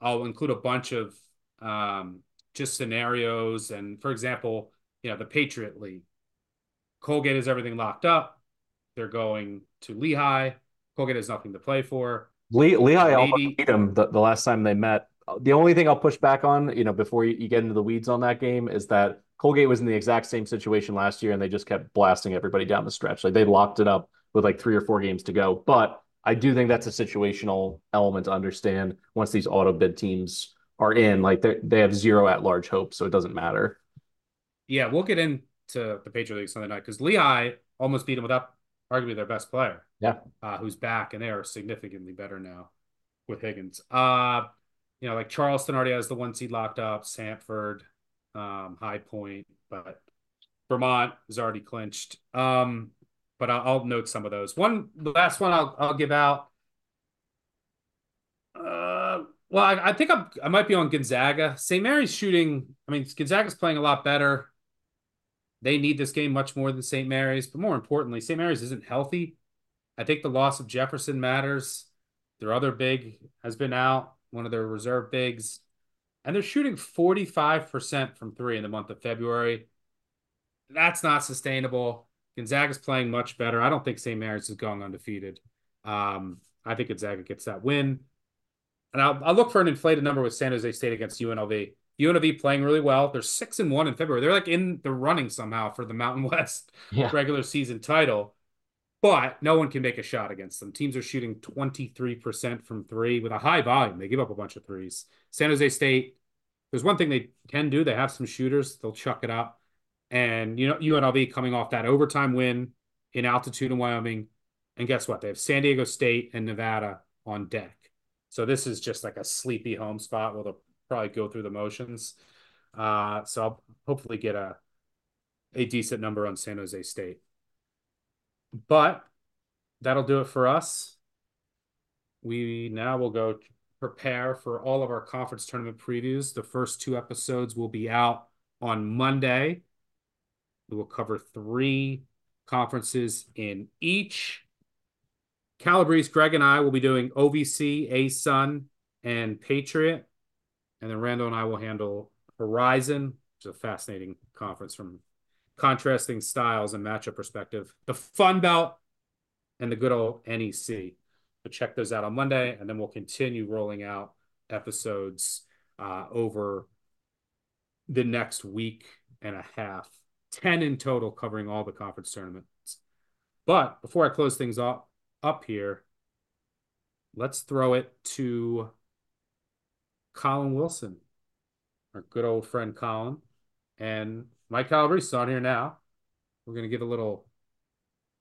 I'll include a bunch of um, just scenarios. And for example, you know, the Patriot League. Colgate has everything locked up. They're going to Lehigh. Colgate has nothing to play for. Le- Lehigh almost beat them the, the last time they met. The only thing I'll push back on, you know, before you, you get into the weeds on that game, is that Colgate was in the exact same situation last year, and they just kept blasting everybody down the stretch. Like they locked it up with like three or four games to go. But I do think that's a situational element to understand once these auto bid teams are in. Like they they have zero at large hope, so it doesn't matter. Yeah, we'll get into the Patriot League Sunday night because Lehigh almost beat them without arguably their best player. Yeah. uh, who's back, and they are significantly better now with Higgins. Uh, you know, like Charleston already has the one seed locked up, Samford, um, High Point, but Vermont is already clinched. Um, but I'll, I'll note some of those. One, the last one I'll I'll give out. Uh, well, I, I think I'm, I might be on Gonzaga. St. Mary's shooting. I mean, Gonzaga's playing a lot better. They need this game much more than St. Mary's, but more importantly, St. Mary's isn't healthy. I think the loss of Jefferson matters. Their other big has been out, one of their reserve bigs, and they're shooting 45% from three in the month of February. That's not sustainable. Gonzaga's playing much better. I don't think St. Mary's is going undefeated. Um, I think Gonzaga gets that win. And I'll, I'll look for an inflated number with San Jose State against UNLV. UNLV playing really well. They're six and one in February. They're like in the running somehow for the Mountain West yeah. regular season title, but no one can make a shot against them. Teams are shooting 23% from three with a high volume. They give up a bunch of threes. San Jose State, there's one thing they can do. They have some shooters. They'll chuck it up. And you know, UNLV coming off that overtime win in altitude in Wyoming. And guess what? They have San Diego State and Nevada on deck. So this is just like a sleepy home spot where they'll probably go through the motions. Uh, so I'll hopefully get a a decent number on San Jose State. But that'll do it for us. We now will go prepare for all of our conference tournament previews. The first two episodes will be out on Monday. We will cover three conferences in each. Calabrese, Greg, and I will be doing OVC, ASUN, and Patriot. And then Randle and I will handle Horizon, which is a fascinating conference from contrasting styles and matchup perspective. The Fun Belt and the good old NEC. So check those out on Monday, and then we'll continue rolling out episodes uh, over the next week and a half. 10 in total covering all the conference tournaments. But before I close things up, up here, let's throw it to Colin Wilson, our good old friend Colin, and Mike Calabrese on here now. We're going to give a little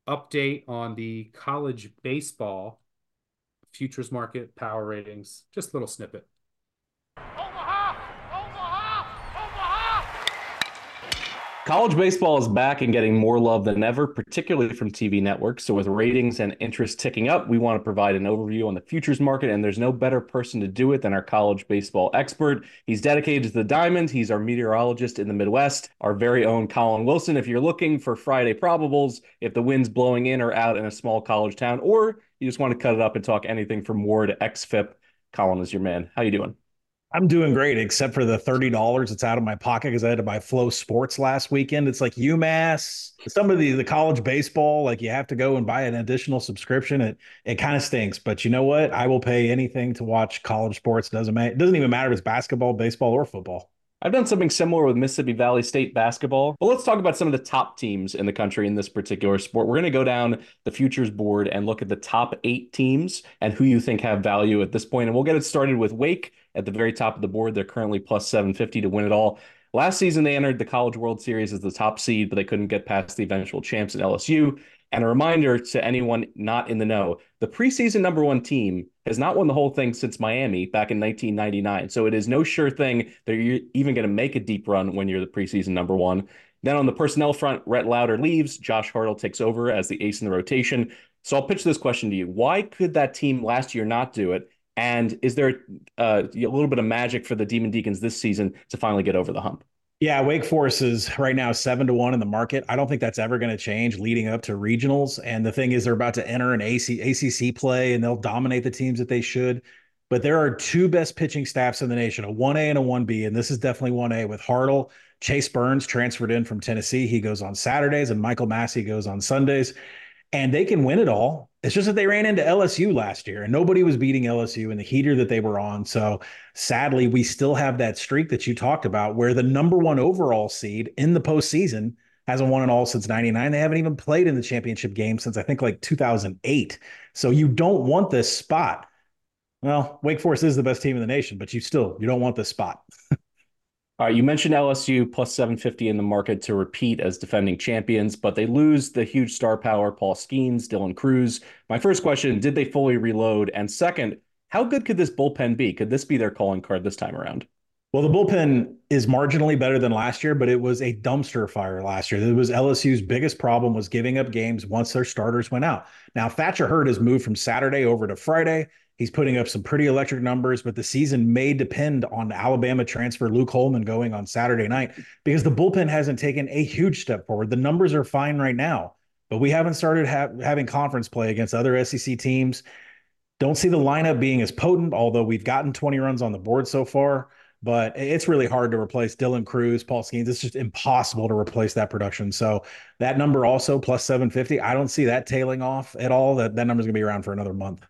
update on the college baseball futures market power ratings. Just a little snippet. College baseball is back and getting more love than ever, particularly from TV networks. So, with ratings and interest ticking up, we want to provide an overview on the futures market. And there's no better person to do it than our college baseball expert. He's dedicated to the diamond. He's our meteorologist in the Midwest, our very own Colin Wilson. If you're looking for Friday probables, if the wind's blowing in or out in a small college town, or you just want to cut it up and talk anything from WAR to XFIP, Colin is your man. How you doing? I'm doing great, except for the thirty dollars that's out of my pocket because I had to buy FloSports last weekend. It's like UMass, some of the the college baseball, like you have to go and buy an additional subscription. It it kind of stinks, but you know what? I will pay anything to watch college sports. Doesn't matter. It doesn't even matter if it's basketball, baseball, or football. I've done something similar with Mississippi Valley State basketball. But let's talk about some of the top teams in the country in this particular sport. We're going to go down the futures board and look at the top eight teams and who you think have value at this point. And we'll get it started with Wake at the very top of the board. They're currently plus 750 to win it all. Last season, they entered the College World Series as the top seed, but they couldn't get past the eventual champs at LSU. And a reminder to anyone not in the know the preseason number one team has not won the whole thing since Miami back in 1999. So it is no sure thing that you're even going to make a deep run when you're the preseason number one. Then on the personnel front, Rhett Lowder leaves. Josh Hartle takes over as the ace in the rotation. So I'll pitch this question to you. Why could that team last year not do it? And is there uh, a little bit of magic for the Demon Deacons this season to finally get over the hump? Yeah, Wake Forest is right now seven to one in the market. I don't think that's ever going to change leading up to regionals. And the thing is, they're about to enter an AC, ACC play and they'll dominate the teams that they should. But there are two best pitching staffs in the nation, a 1A and a 1B. And this is definitely 1A with Hartle. Chase Burns transferred in from Tennessee. He goes on Saturdays, and Michael Massey goes on Sundays. And they can win it all it's just that they ran into LSU last year and nobody was beating LSU in the heater that they were on. So sadly, we still have that streak that you talked about where the number one overall seed in the postseason hasn't won it all since 99. They haven't even played in the championship game since I think like 2008. So you don't want this spot. Well, Wake Forest is the best team in the nation, but you still you don't want this spot. All right, you mentioned LSU plus 750 in the market to repeat as defending champions, but they lose the huge star power Paul Skenes, Dylan Crews. My first question, did they fully reload? And second, how good could this bullpen be? Could this be their calling card this time around? Well, the bullpen is marginally better than last year, but it was a dumpster fire last year. It was LSU's biggest problem was giving up games once their starters went out. Now, Thatcher Hurd has moved from Saturday over to Friday. He's putting up some pretty electric numbers, but the season may depend on Alabama transfer Luke Holman going on Saturday night because the bullpen hasn't taken a huge step forward. The numbers are fine right now, but we haven't started ha- having conference play against other SEC teams. Don't see the lineup being as potent, although we've gotten 20 runs on the board so far. But it's really hard to replace Dylan Crews, Paul Skenes. It's just impossible to replace that production. So that number also plus 750. I don't see that tailing off at all. That that number's gonna be around for another month.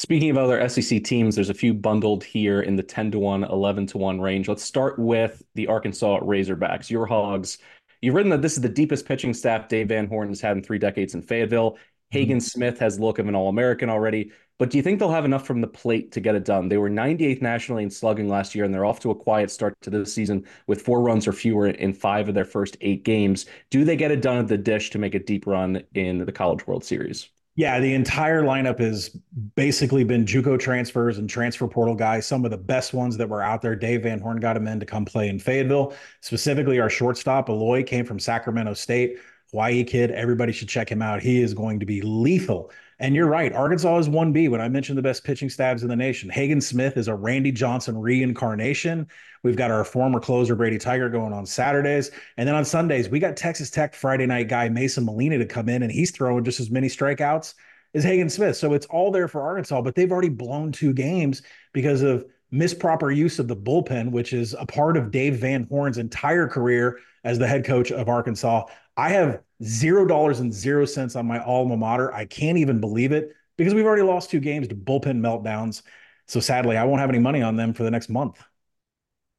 Speaking of other SEC teams, there's a few bundled here in the 10 to 1, 11 to 1 range. Let's start with the Arkansas Razorbacks, your Hogs. You've written that this is the deepest pitching staff Dave Van Horn has had in three decades in Fayetteville. Hagen mm-hmm. Smith has the look of an All American already. But do you think they'll have enough from the plate to get it done? They were 98th nationally in slugging last year, and they're off to a quiet start to this season with four runs or fewer in five of their first eight games. Do they get it done at the dish to make a deep run in the College World Series? Yeah, the entire lineup has basically been JUCO transfers and transfer portal guys. Some of the best ones that were out there. Dave Van Horn got him in to come play in Fayetteville. Specifically, our shortstop Aloy came from Sacramento State. Hawaii kid. Everybody should check him out. He is going to be lethal. And you're right. Arkansas is 1B when I mentioned the best pitching stabs in the nation. Hagen Smith is a Randy Johnson reincarnation. We've got our former closer, Brady Tygart, going on Saturdays. And then on Sundays, we got Texas Tech Friday night guy, Mason Molina, to come in, and he's throwing just as many strikeouts as Hagen Smith. So it's all there for Arkansas, but they've already blown two games because of misproper use of the bullpen, which is a part of Dave Van Horn's entire career as the head coach of Arkansas. I have zero dollars and zero cents on my alma mater. I can't even believe it because we've already lost two games to bullpen meltdowns. So sadly, I won't have any money on them for the next month.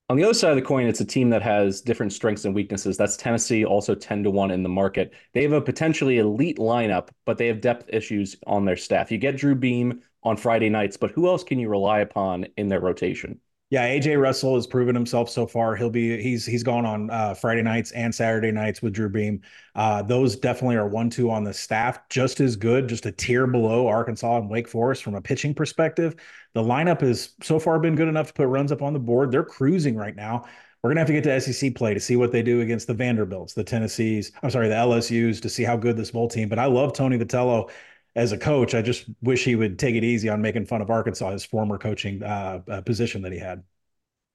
On the other side of the coin, it's a team that has different strengths and weaknesses. That's Tennessee, also 10 to 1 in the market. They have a potentially elite lineup, but they have depth issues on their staff. You get Drew Beam on Friday nights, but who else can you rely upon in their rotation? Yeah, AJ Russell has proven himself so far. He'll be he's he's gone on uh, Friday nights and Saturday nights with Drew Beam. Uh, those definitely are one two on the staff, just as good, just a tier below Arkansas and Wake Forest from a pitching perspective. The lineup has so far been good enough to put runs up on the board. They're cruising right now. We're gonna have to get to SEC play to see what they do against the Vanderbilts, the Tennessees. I'm sorry, the LSU's to see how good this bowl team. But I love Tony Vitello as a coach, I just wish he would take it easy on making fun of Arkansas, his former coaching uh, uh, position that he had.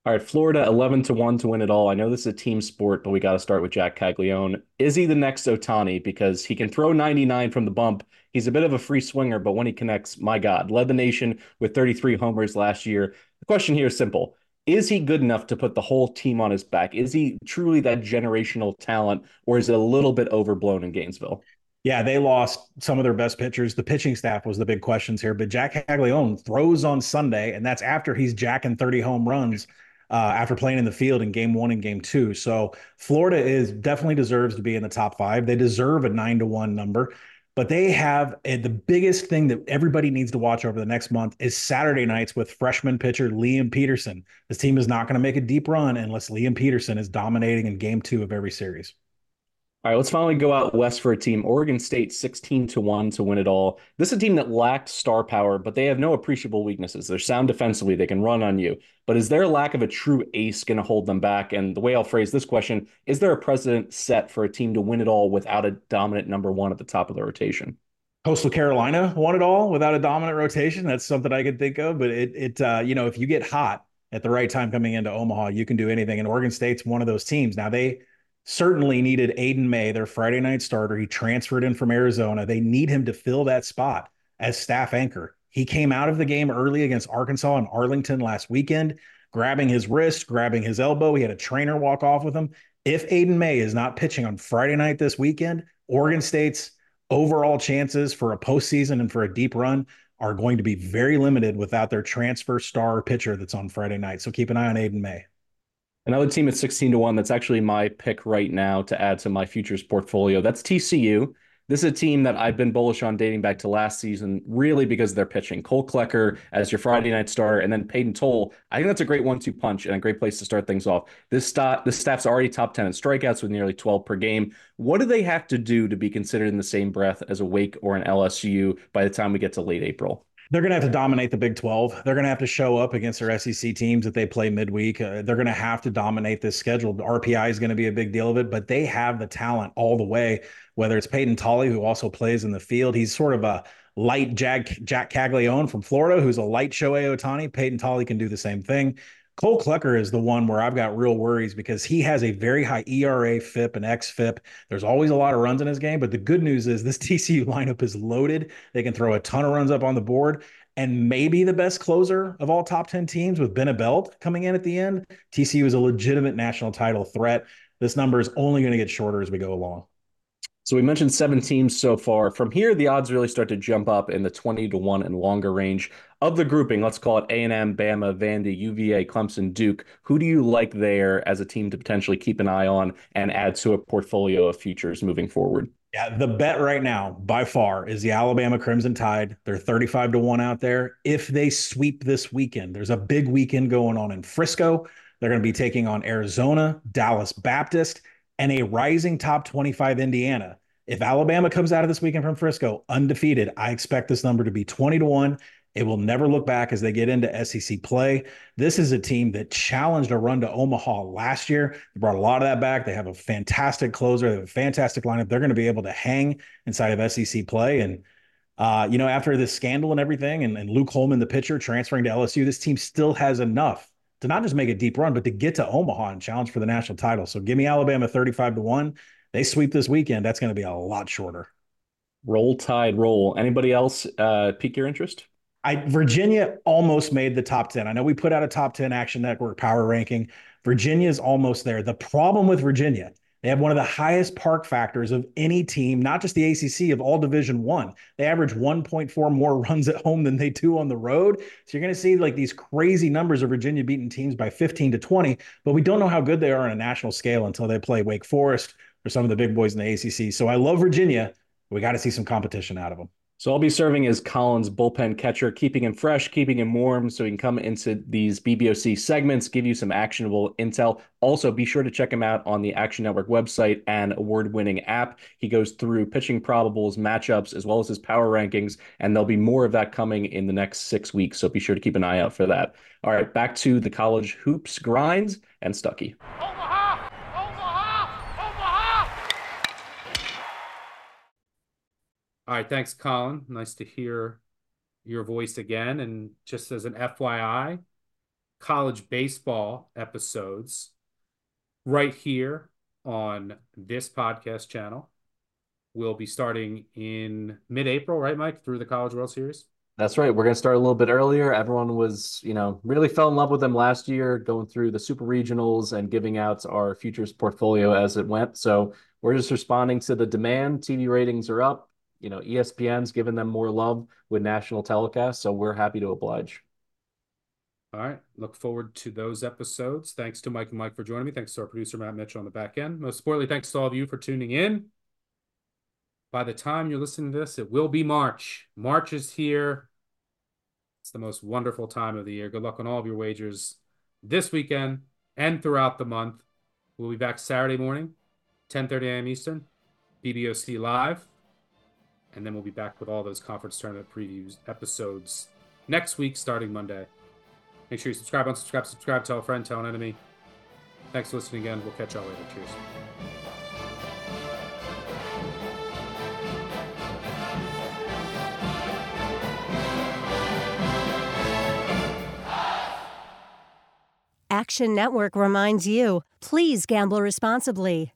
All right, Florida 11 to 1 to win it all. I know this is a team sport, but we got to start with Jac Caglianone. Is he the next Ohtani? Because he can throw 99 from the bump. He's a bit of a free swinger, but when he connects, my God, led the nation with 33 homers last year. The question here is simple Is he good enough to put the whole team on his back? Is he truly that generational talent, or is it a little bit overblown in Gainesville? Yeah, they lost some of their best pitchers. The pitching staff was the big questions here, but Jac Caglianone throws on Sunday, and that's after he's jacking 30 home runs uh, after playing in the field in game one and game two. So Florida is definitely deserves to be in the top five. They deserve a nine to one number, but they have a, the biggest thing that everybody needs to watch over the next month is Saturday nights with freshman pitcher Liam Peterson. This team is not going to make a deep run unless Liam Peterson is dominating in game two of every series. All right, let's finally go out west for a team. Oregon State 16 to 1 to win it all. This is a team that lacked star power, but they have no appreciable weaknesses. They're sound defensively, they can run on you. But is their lack of a true ace going to hold them back? And the way I'll phrase this question is there a precedent set for a team to win it all without a dominant number one at the top of the rotation? Coastal Carolina won it all without a dominant rotation. That's something I could think of. But it, it uh, you know, if you get hot at the right time coming into Omaha, you can do anything. And Oregon State's one of those teams. Now they certainly needed Aiden May, their Friday night starter. He transferred in from Arizona. They need him to fill that spot as staff anchor. He came out of the game early against Arkansas and Arlington last weekend, grabbing his wrist, grabbing his elbow. He had a trainer walk off with him. If Aiden May is not pitching on Friday night this weekend, Oregon State's overall chances for a postseason and for a deep run are going to be very limited without their transfer star pitcher that's on Friday night. So keep an eye on Aiden May. Another team at 16 to 1 that's actually my pick right now to add to my futures portfolio. That's TCU. This is a team that I've been bullish on dating back to last season, really because their pitching. Cole Klecker as your Friday night starter, and then Peyton Tolle. I think that's a great one-two punch and a great place to start things off. This stat, this staff's already top 10 in strikeouts with nearly 12 per game. What do they have to do to be considered in the same breath as a Wake or an LSU by the time we get to late April? They're going to have to dominate the Big 12. They're going to have to show up against their SEC teams that they play midweek. Uh, they're going to have to dominate this schedule. RPI is going to be a big deal of it, but they have the talent all the way, whether it's Peyton Tolle, who also plays in the field. He's sort of a light Jack, Jac Caglianone from Florida, who's a light Shohei Ohtani. Peyton Tolle can do the same thing. Cole Klecker is the one where I've got real worries because he has a very high ERA, FIP, and XFIP. There's always a lot of runs in his game, but the good news is this TCU lineup is loaded. They can throw a ton of runs up on the board, and maybe the best closer of all top 10 teams with Ben Abeldt coming in at the end. TCU is a legitimate national title threat. This number is only going to get shorter as we go along. So we mentioned seven teams so far. From here, the odds really start to jump up in the 20 to 1 and longer range. Of the grouping, let's call it A&M, Bama, Vandy, UVA, Clemson, Duke. Who do you like there as a team to potentially keep an eye on and add to a portfolio of futures moving forward? Yeah, the bet right now by far is the Alabama Crimson Tide. They're 35 to 1 out there. If they sweep this weekend, there's a big weekend going on in Frisco. They're going to be taking on Arizona, Dallas Baptist, and a rising top 25 Indiana. If Alabama comes out of this weekend from Frisco undefeated, I expect this number to be 20 to 1. It will never look back as they get into SEC play. This is a team that challenged a run to Omaha last year. They brought a lot of that back. They have a fantastic closer, they have a fantastic lineup. They're going to be able to hang inside of SEC play. And, uh, you know, after this scandal and everything, and, and Luke Holman, the pitcher, transferring to LSU, this team still has enough to not just make a deep run, but to get to Omaha and challenge for the national title. So give me Alabama 35 to 1. They sweep this weekend, that's going to be a lot shorter. Roll tide roll. Anybody else uh, pique your interest? I Virginia almost made the top 10. I know we put out a top 10 action network power ranking. Virginia is almost there. The problem with Virginia they have one of the highest park factors of any team, not just the ACC, of all Division One. They average 1.4 more runs at home than they do on the road. So you're going to see like these crazy numbers of Virginia beating teams by 15 to 20, but we don't know how good they are on a national scale until they play Wake Forest or some of the big boys in the ACC. So I love Virginia. We got to see some competition out of them. So I'll be serving as Colin's bullpen catcher, keeping him fresh, keeping him warm so he can come into these BBOC segments, give you some actionable intel. Also, be sure to check him out on the Action Network website and award winning app. He goes through pitching probables, matchups, as well as his power rankings, and there'll be more of that coming in the next six weeks. So be sure to keep an eye out for that. All right, back to the college hoops grinds and Stuckey. All right, thanks, Colin. Nice to hear your voice again. And just as an FYI, college baseball episodes right here on this podcast channel will be starting in mid-April, right, Mike, through the College World Series. That's right. We're going to start a little bit earlier. Everyone was, you know, really fell in love with them last year, going through the super regionals and giving out our futures portfolio as it went. So we're just responding to the demand. TV ratings are up you know, ESPN's given them more love with national telecasts, so we're happy to oblige. All right. Look forward to those episodes. Thanks to Mike and Mike for joining me. Thanks to our producer, Matt Mitchell, on the back end. Most importantly, thanks to all of you for tuning in. By the time you're listening to this, it will be March. March is here. It's the most wonderful time of the year. Good luck on all of your wagers this weekend and throughout the month. We'll be back Saturday morning, 10:30 a.m. Eastern, BBOC Live and then we'll be back with all those conference tournament previews episodes next week, starting Monday. Make sure you subscribe, unsubscribe, subscribe, tell a friend, tell an enemy. Thanks for listening again. We'll catch y'all later. Cheers. Action Network reminds you please gamble responsibly.